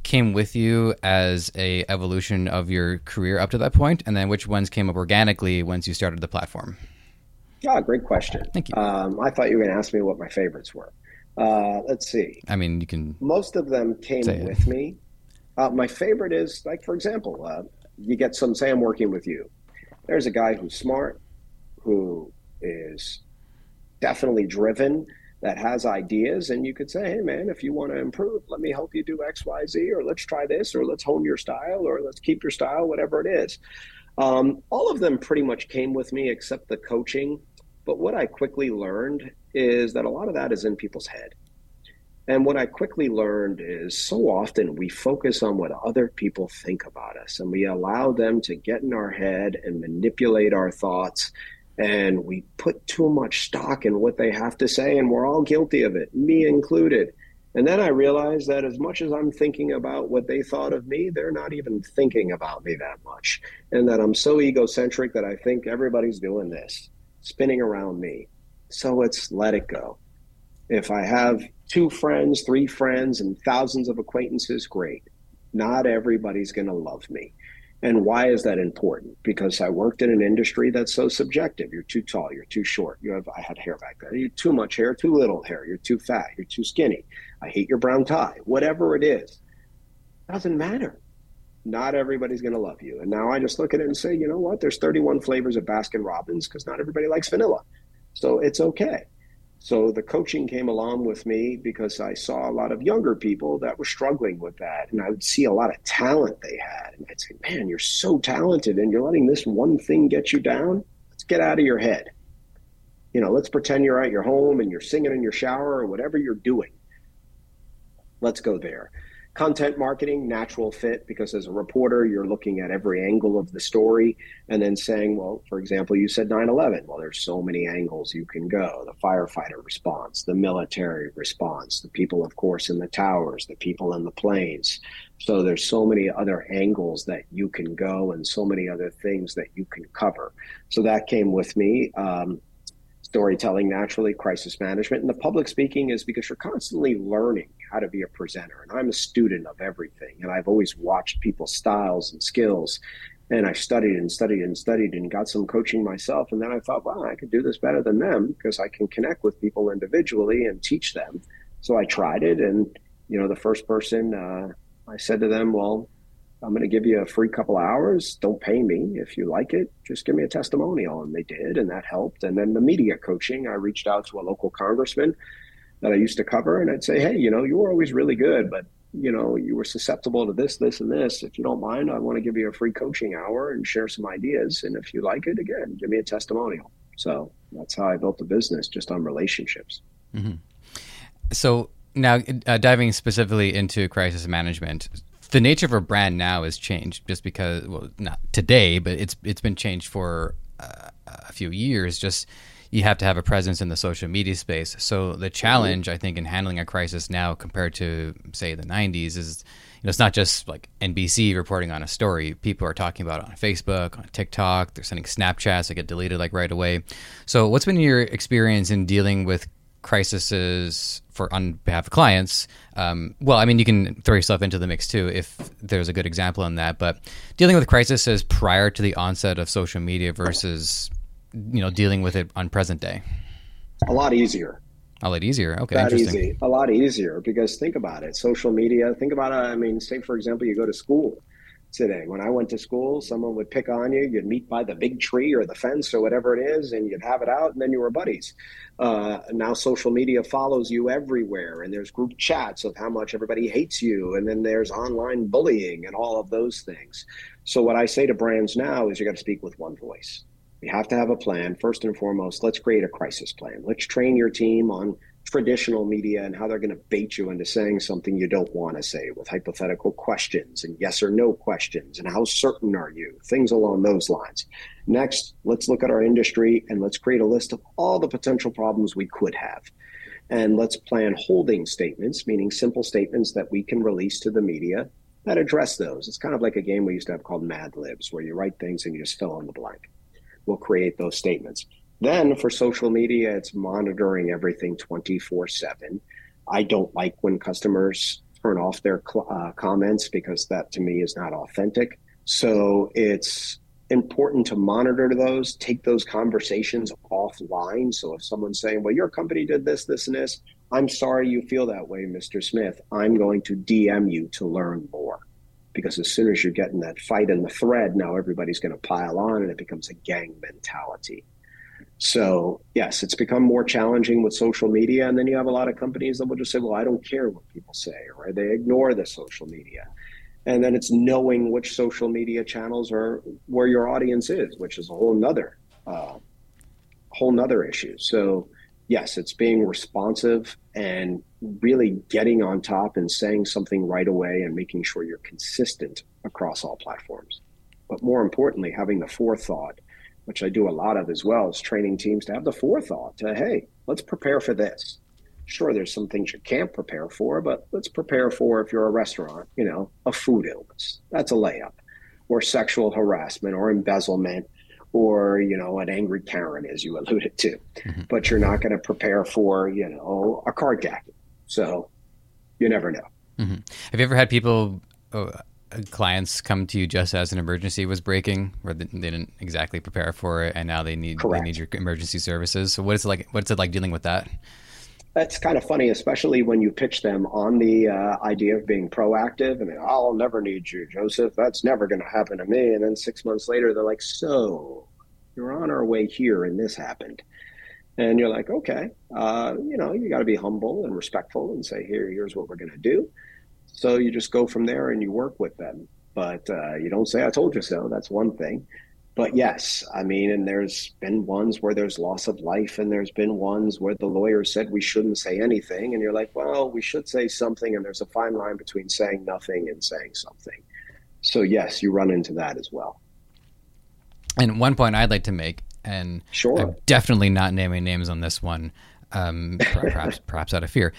came with you as a evolution of your career up to that point, and then which ones came up organically once you started the platform. Yeah, great question. Thank you. Um, I thought you were going to ask me what my favorites were. Uh, let's see. I mean, you can. Most of them came with me. Uh, my favorite is, like, for example, uh, you get some, say, I'm working with you. There's a guy who's smart, who is definitely driven, that has ideas, and you could say, hey, man, if you want to improve, let me help you do X, Y, Z, or let's try this, or let's hone your style, or let's keep your style, whatever it is. Um, all of them pretty much came with me except the coaching. But what I quickly learned is that a lot of that is in people's head. And what I quickly learned is so often we focus on what other people think about us and we allow them to get in our head and manipulate our thoughts. And we put too much stock in what they have to say, and we're all guilty of it, me included. And then I realized that as much as I'm thinking about what they thought of me, they're not even thinking about me that much. And that I'm so egocentric that I think everybody's doing this, spinning around me. So it's let it go. If I have two friends, three friends, and thousands of acquaintances, great. Not everybody's going to love me. And why is that important? Because I worked in an industry that's so subjective. You're too tall, you're too short. You have I had hair back then. You're too much hair, too little hair. You're too fat, you're too skinny. I hate your brown tie. Whatever it is, doesn't matter. Not everybody's going to love you. And now I just look at it and say, you know what? There's 31 flavors of Baskin Robbins because not everybody likes vanilla. So it's okay. So the coaching came along with me because I saw a lot of younger people that were struggling with that. And I would see a lot of talent they had. And I'd say, man, you're so talented and you're letting this one thing get you down. Let's get out of your head. You know, let's pretend you're at your home and you're singing in your shower or whatever you're doing. Let's go there content marketing natural fit because as a reporter you're looking at every angle of the story and then saying well for example you said 9-11 well there's so many angles you can go. The firefighter response the military response the people of course in the towers the people in the planes. So there's so many other angles that you can go and so many other things that you can cover. So that came with me um, storytelling naturally, crisis management. And the public speaking is because you're constantly learning how to be a presenter. And I'm a student of everything. And I've always watched people's styles and skills. And I studied and studied and studied and got some coaching myself. And then I thought, wow, I could do this better than them because I can connect with people individually and teach them. So I tried it. And, you know, the first person, uh, I said to them, well, I'm going to give you a free couple hours. Don't pay me. If you like it, just give me a testimonial. And they did, and that helped. And then the media coaching, I reached out to a local congressman that I used to cover, and I'd say, hey, you know, you were always really good, but you know, you were susceptible to this, this, and this. If you don't mind, I want to give you a free coaching hour and share some ideas. And if you like it, again, give me a testimonial. So that's how I built the business, just on relationships. Mm-hmm. So now, uh, diving specifically into crisis management, the nature of a brand now has changed just because, well, not today, but it's it's been changed for uh, a few years. Just you have to have a presence in the social media space. So the challenge, I think, in handling a crisis now compared to say the '90s is, you know, it's not just like NBC reporting on a story. People are talking about it on Facebook, on TikTok. They're sending Snapchats that get deleted like right away. So, what's been your experience in dealing with crises for on behalf of clients? Um, well, I mean, you can throw yourself into the mix too if there's a good example on that. But dealing with crises prior to the onset of social media versus you know dealing with it on present day? A lot easier. A lot easier. Okay, that easy. A lot easier because think about it. Social media. Think about it. I mean, say for example, you go to school today. When I went to school, someone would pick on you. You'd meet by the big tree or the fence or whatever it is, and you'd have it out, and then you were buddies. Uh, now social media follows you everywhere, and there's group chats of how much everybody hates you, and then there's online bullying and all of those things. So what I say to brands now is you got to speak with one voice. We have to have a plan. First and foremost, let's create a crisis plan. Let's train your team on traditional media and how they're going to bait you into saying something you don't want to say with hypothetical questions and yes or no questions and how certain are you things along those lines next let's look at our industry and let's create a list of all the potential problems we could have and let's plan holding statements meaning simple statements that we can release to the media that address those it's kind of like a game we used to have called mad libs where you write things and you just fill in the blank will create those statements. Then for social media, it's monitoring everything 24 7. I don't like when customers turn off their uh, comments because that to me is not authentic. So it's important to monitor those, take those conversations offline. So if someone's saying, well, your company did this, this, and this, I'm sorry you feel that way, Mr. Smith. I'm going to DM you to learn more because as soon as you get in that fight in the thread, now everybody's going to pile on and it becomes a gang mentality. So, yes, it's become more challenging with social media. And then you have a lot of companies that will just say, well, I don't care what people say, or they ignore the social media. And then it's knowing which social media channels are where your audience is, which is a whole nother, uh, whole nother issue. So, yes, it's being responsive and really getting on top and saying something right away and making sure you're consistent across all platforms. But more importantly, having the forethought, which I do a lot of as well, is training teams to have the forethought to, hey, let's prepare for this. Sure, there's some things you can't prepare for, but let's prepare for if you're a restaurant, you know, a food illness. That's a layup. Or sexual harassment or embezzlement or you know an angry Karen, as you alluded to. Mm-hmm. But you're not going to prepare for you know a carjacking. So you never know. Mm-hmm. Have you ever had people? Uh, clients come to you just as an emergency was breaking, or they didn't exactly prepare for it, and now they need Correct. they need your emergency services. So, what is it like? What's it like dealing with that? That's kind of funny, especially when you pitch them on the uh, idea of being proactive and I'll never need you, Joseph. That's never going to happen to me. And then six months later, they're like, So you're on our way here, and this happened. And you're like, Okay, uh, you know, you got to be humble and respectful and say, Here, here's what we're going to do. So you just go from there and you work with them. But uh, you don't say, I told you so. That's one thing but yes, I mean, and there's been ones where there's loss of life, and there's been ones where the lawyer said we shouldn't say anything, and you're like, well, we should say something, and there's a fine line between saying nothing and saying something. So yes, you run into that as well. And one point I'd like to make, and sure, I'm definitely not naming names on this one, um, perhaps <laughs> perhaps out of fear.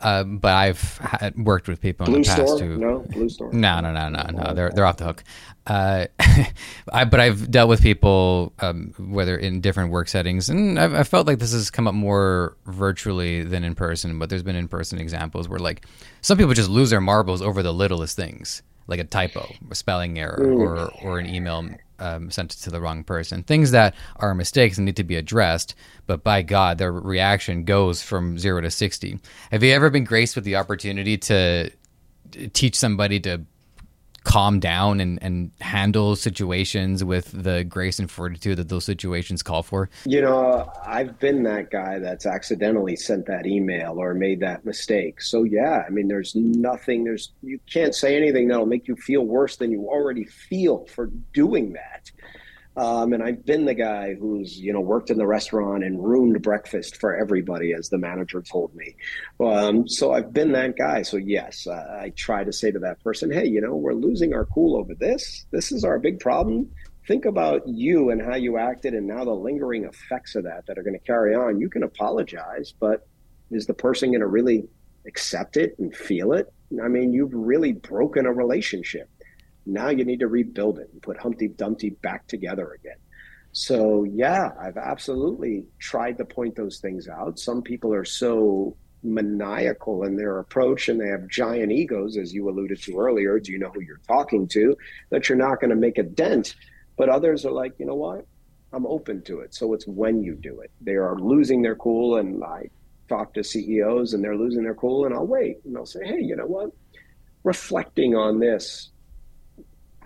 Uh, but I've had, worked with people Blue in the past store? who no Blue Store. No, no, no, no, no. They're they're off the hook. Uh, <laughs> I, but I've dealt with people, um, whether in different work settings, and I've, I felt like this has come up more virtually than in person. But there's been in person examples where like some people just lose their marbles over the littlest things, like a typo, a spelling error, or or an email um, sent to the wrong person. Things that are mistakes and need to be addressed, but by God, their reaction goes from zero to 60. Have you ever been graced with the opportunity to teach somebody to calm down and, and handle situations with the grace and fortitude that those situations call for? You know, I've been that guy that's accidentally sent that email or made that mistake. So yeah, I mean, there's nothing. There's you can't say anything that'll make you feel worse than you already feel for doing that. Um, and I've been the guy who's, you know, worked in the restaurant and ruined breakfast for everybody, as the manager told me. Um, so I've been that guy. So yes, uh, I try to say to that person, hey, you know, we're losing our cool over this. This is our big problem. Think about you and how you acted, and now the lingering effects of that that are going to carry on. You can apologize, but is the person going to really accept it and feel it? I mean, you've really broken a relationship now you need to rebuild it and put Humpty Dumpty back together again. So, yeah, I've absolutely tried to point those things out. Some people are so maniacal in their approach and they have giant egos, as you alluded to earlier. Do you know who you're talking to? That you're not going to make a dent. But others are like, you know what? I'm open to it. So it's when you do it. They are losing their cool, and I talk to CEOs and they're losing their cool, and I'll wait. And they'll say, hey, you know what? Reflecting on this,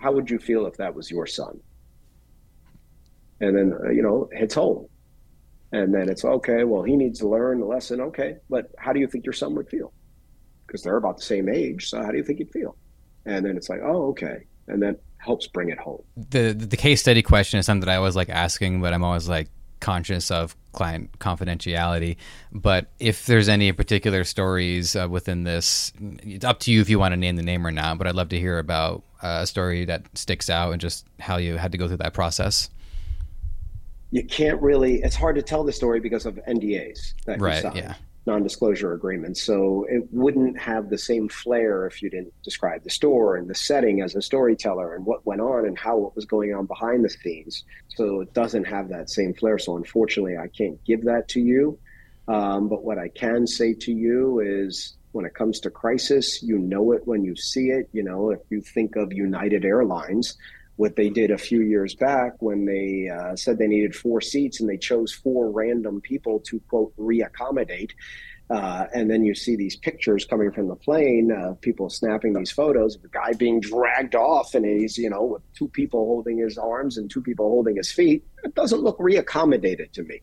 how would you feel if that was your son? And then, uh, you know, hits home. And then it's okay, well, he needs to learn the lesson. Okay. But how do you think your son would feel? Because they're about the same age. So how do you think he'd feel? And then it's like, oh, okay. And then helps bring it home. The the case study question is something that I always like asking, but I'm always like conscious of client confidentiality. But if there's any particular stories uh, within this, it's up to you if you want to name the name or not. But I'd love to hear about a story that sticks out and just how you had to go through that process. You can't really. It's hard to tell the story because of NDAs that right, you sign. Yeah non-disclosure agreements so it wouldn't have the same flair if you didn't describe the store and the setting as a storyteller and what went on and how what was going on behind the scenes so it doesn't have that same flair so unfortunately i can't give that to you um, but what i can say to you is when it comes to crisis you know it when you see it you know if you think of united airlines what they did a few years back when they uh, said they needed four seats and they chose four random people to quote reaccommodate. Uh, and then you see these pictures coming from the plane of people snapping these photos of a guy being dragged off and he's, you know, with two people holding his arms and two people holding his feet. It doesn't look reaccommodated to me.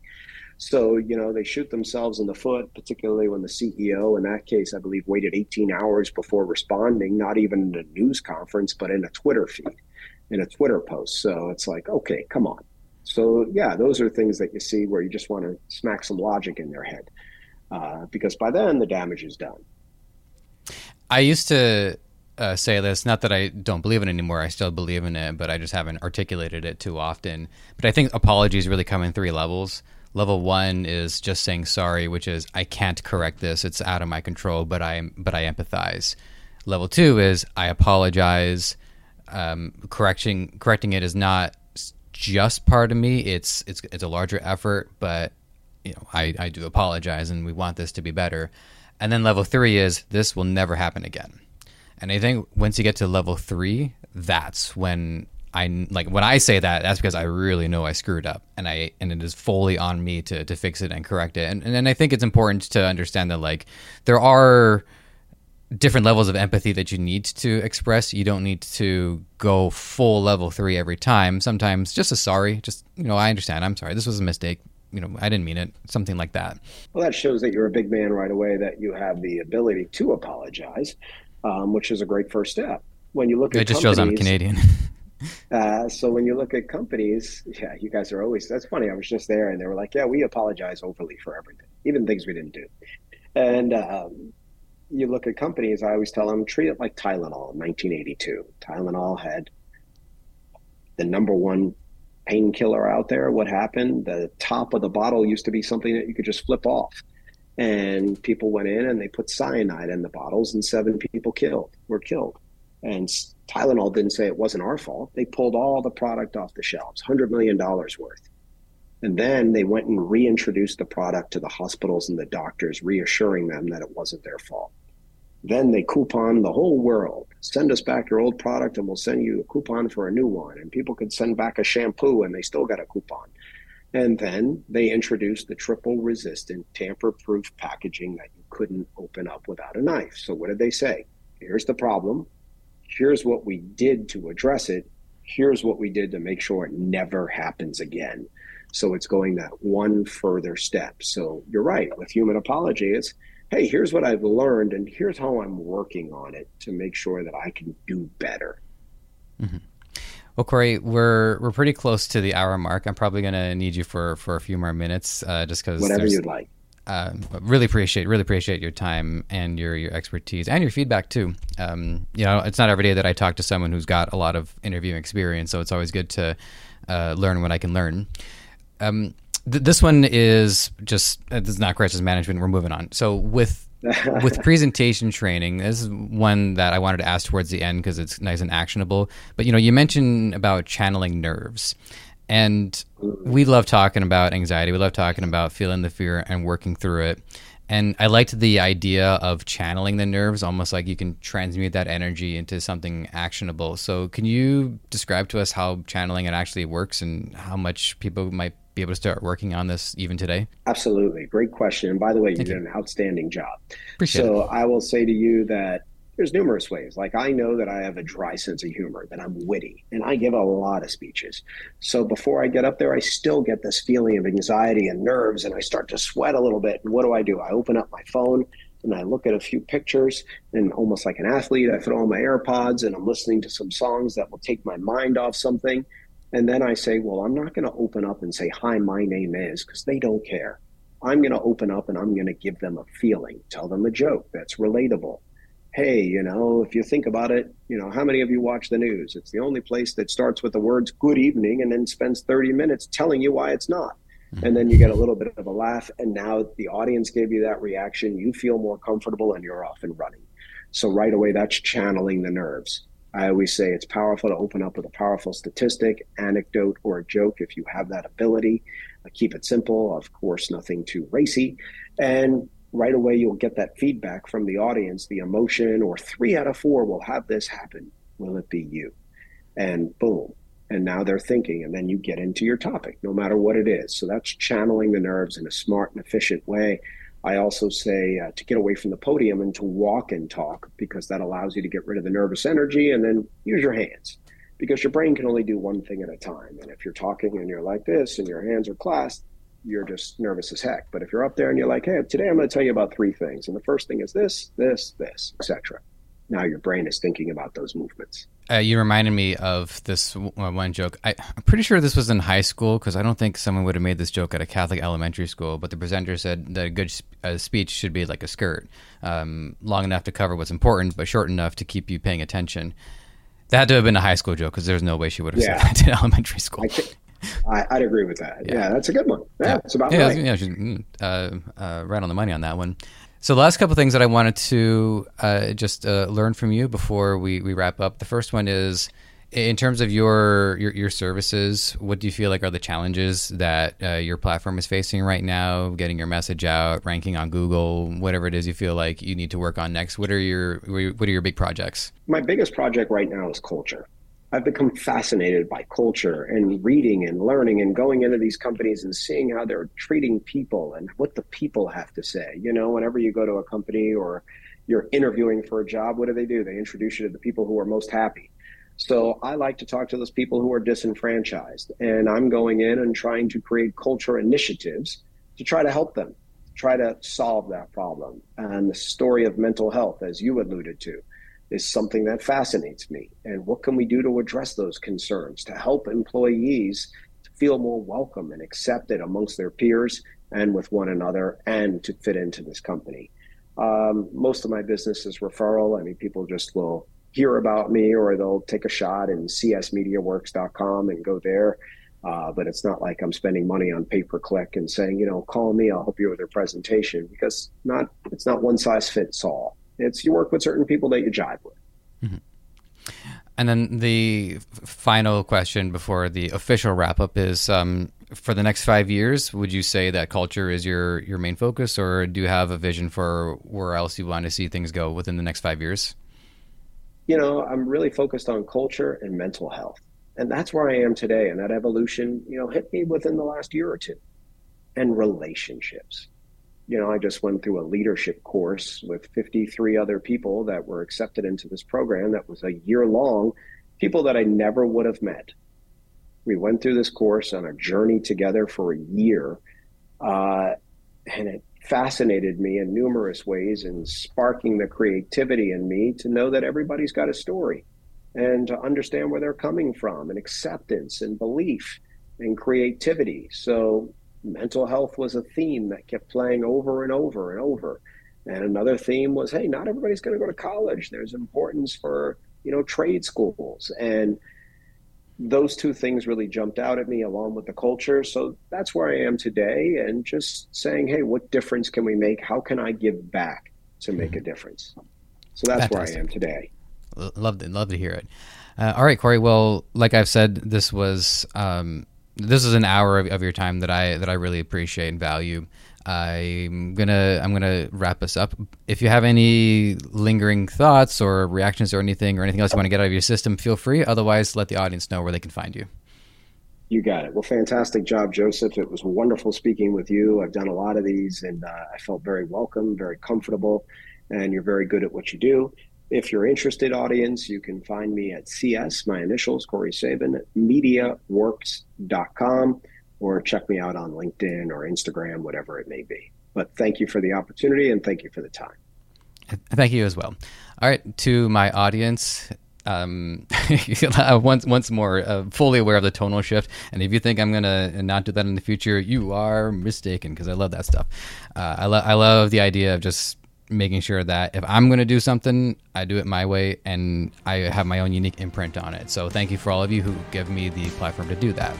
So, you know, they shoot themselves in the foot, particularly when the CEO, in that case, I believe, waited 18 hours before responding, not even in a news conference, but in a Twitter feed in a Twitter post. So it's like, okay, come on. So yeah, those are things that you see where you just want to smack some logic in their head, uh, because by then the damage is done. I used to uh, say this, not that I don't believe it anymore. I still believe in it, but I just haven't articulated it too often. But I think apologies really come in three levels. Level one is just saying sorry, which is I can't correct this; it's out of my control, but I but I empathize. Level two is I apologize um, correcting correcting it is not just part of me. It's it's it's a larger effort, but you know I I do apologize, and we want this to be better. And then level three is this will never happen again. And I think once you get to level three, that's when I like when I say that. That's because I really know I screwed up, and I and it is fully on me to to fix it and correct it. And and I think it's important to understand that like there are different levels of empathy that you need to express. You don't need to go full level three every time. Sometimes just a sorry, just you know, I understand. I'm sorry. This was a mistake. You know, I didn't mean it. Something like that. Well, that shows that you're a big man right away. That you have the ability to apologize, um, which is a great first step. When you look at it, just shows I'm Canadian. <laughs> uh, so when you look at companies, yeah, you guys are always. That's funny. I was just there, and they were like, "Yeah, we apologize overly for everything, even things we didn't do." And um, you look at companies, I always tell them treat it like Tylenol 1982. Tylenol had the number one painkiller out there. What happened? The top of the bottle used to be something that you could just flip off. And people went in and they put cyanide in the bottles, and seven people killed were killed. And Tylenol didn't say it wasn't our fault. They pulled all the product off the shelves, $100 million worth. And then they went and reintroduced the product to the hospitals and the doctors, reassuring them that it wasn't their fault. Then they coupon the whole world. Send us back your old product and we'll send you a coupon for a new one. And people could send back a shampoo and they still got a coupon. And then they introduced the triple resistant, tamper proof packaging that you couldn't open up without a knife. So, what did they say? Here's the problem. Here's what we did to address it. Here's what we did to make sure it never happens again. So it's going that one further step. So you're right. With human apology, it's hey, here's what I've learned, and here's how I'm working on it to make sure that I can do better. Mm-hmm. Well, Corey, we're we're pretty close to the hour mark. I'm probably going to need you for for a few more minutes, uh, just because whatever you'd like. Uh, really appreciate really appreciate your time and your your expertise and your feedback too. Um, you know, it's not every day that I talk to someone who's got a lot of interviewing experience, so it's always good to uh, learn what I can learn. Um, th- this one is just uh, this is not crisis management. We're moving on. So with <laughs> with presentation training, this is one that I wanted to ask towards the end because it's nice and actionable. But you know, you mentioned about channeling nerves, and we love talking about anxiety. We love talking about feeling the fear and working through it. And I liked the idea of channeling the nerves, almost like you can transmute that energy into something actionable. So, can you describe to us how channeling it actually works and how much people might be able to start working on this even today? Absolutely. Great question. And by the way, you Thank did you. an outstanding job. Appreciate so it. I will say to you that there's numerous ways. Like I know that I have a dry sense of humor, that I'm witty, and I give a lot of speeches. So before I get up there, I still get this feeling of anxiety and nerves, and I start to sweat a little bit. And what do I do? I open up my phone and I look at a few pictures, and almost like an athlete, I throw on my AirPods and I'm listening to some songs that will take my mind off something. And then I say, well, I'm not going to open up and say, hi, my name is, because they don't care. I'm going to open up and I'm going to give them a feeling, tell them a joke that's relatable. Hey, you know, if you think about it, you know, how many of you watch the news? It's the only place that starts with the words good evening and then spends 30 minutes telling you why it's not. Mm-hmm. And then you get a little bit of a laugh. And now the audience gave you that reaction. You feel more comfortable and you're off and running. So right away, that's channeling the nerves. I always say it's powerful to open up with a powerful statistic, anecdote, or a joke if you have that ability. Uh, keep it simple, of course, nothing too racy. And right away, you'll get that feedback from the audience, the emotion, or three out of four will have this happen. Will it be you? And boom. And now they're thinking, and then you get into your topic, no matter what it is. So that's channeling the nerves in a smart and efficient way. I also say uh, to get away from the podium and to walk and talk because that allows you to get rid of the nervous energy and then use your hands because your brain can only do one thing at a time. And if you're talking and you're like this and your hands are clasped, you're just nervous as heck. But if you're up there and you're like, hey, today I'm going to tell you about three things. And the first thing is this, this, this, etc now your brain is thinking about those movements. Uh, you reminded me of this one joke. I, am pretty sure this was in high school because I don't think someone would have made this joke at a Catholic elementary school. But the presenter said that a good uh, speech should be like a skirt, um, long enough to cover what's important, but short enough to keep you paying attention. That had to have been a high school joke because there's no way she would have yeah. said that <laughs> in elementary school. I <laughs> would agree with that. Yeah. yeah. that's a good one. Yeah, yeah. it's about yeah, right. Yeah, she's mm, uh, uh, right on the money on that one. So, the last couple things that I wanted to uh, just uh, learn from you before we, we wrap up. The first one is in terms of your, your, your services, what do you feel like are the challenges that uh, your platform is facing right now? Getting your message out, ranking on Google, whatever it is you feel like you need to work on next. What are your what are your big projects? My biggest project right now is culture. I've become fascinated by culture and reading and learning and going into these companies and seeing how they're treating people and what the people have to say. You know, whenever you go to a company or you're interviewing for a job, what do they do? They introduce you to the people who are most happy. So I like to talk to those people who are disenfranchised. And I'm going in and trying to create culture initiatives to try to help them, try to solve that problem. And the story of mental health, as you alluded to is something that fascinates me. And what can we do to address those concerns to help employees feel more welcome and accepted amongst their peers and with one another and to fit into this company? Um, most of my business is referral. I mean, people just will hear about me or they'll take a shot in csmediaworks.com and go there. Uh, but it's not like I'm spending money on pay per click and saying, you know, call me, I'll help you with your presentation because not it's not one size fits all. It's you work with certain people that you jive with. Mm-hmm. And then the final question before the official wrap up is um, for the next five years, would you say that culture is your, your main focus, or do you have a vision for where else you want to see things go within the next five years? You know, I'm really focused on culture and mental health. And that's where I am today. And that evolution, you know, hit me within the last year or two. And relationships you know, I just went through a leadership course with 53 other people that were accepted into this program that was a year long, people that I never would have met. We went through this course on a journey together for a year. Uh, and it fascinated me in numerous ways and sparking the creativity in me to know that everybody's got a story and to understand where they're coming from and acceptance and belief and creativity. So mental health was a theme that kept playing over and over and over. And another theme was, hey, not everybody's going to go to college. There's importance for, you know, trade schools. And those two things really jumped out at me along with the culture. So that's where I am today and just saying, hey, what difference can we make? How can I give back to make a mm-hmm. difference? So that's Fantastic. where I am today. Love to, love to hear it. Uh, all right, Corey. Well, like I've said, this was um, this is an hour of, of, your time that I that I really appreciate and value. I'm gonna I'm gonna wrap us up. If you have any lingering thoughts or reactions or anything or anything else you want to get out of your system, feel free. Otherwise, let the audience know where they can find you. You got it. Well, fantastic job, Joseph. It was wonderful speaking with you. I've done a lot of these, and uh, I felt very welcome, very comfortable, and you're very good at what you do. If you're interested, audience, you can find me at CS, my initials, Corey Saban, mediaworks.com, or check me out on LinkedIn or Instagram, whatever it may be. But thank you for the opportunity and thank you for the time. Thank you as well. All right, to my audience, um, <laughs> once once more, uh, fully aware of the tonal shift. And if you think I'm gonna not do that in the future, you are mistaken because I love that stuff. Uh, I love I love the idea of just making sure that if I'm going to do something, I do it my way and I have my own unique imprint on it. So thank you for all of you who give me the platform to do that.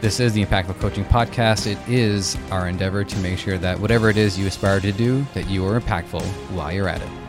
This is the Impactful Coaching Podcast. It is our endeavor to make sure that whatever it is you aspire to do, that you are impactful while you're at it.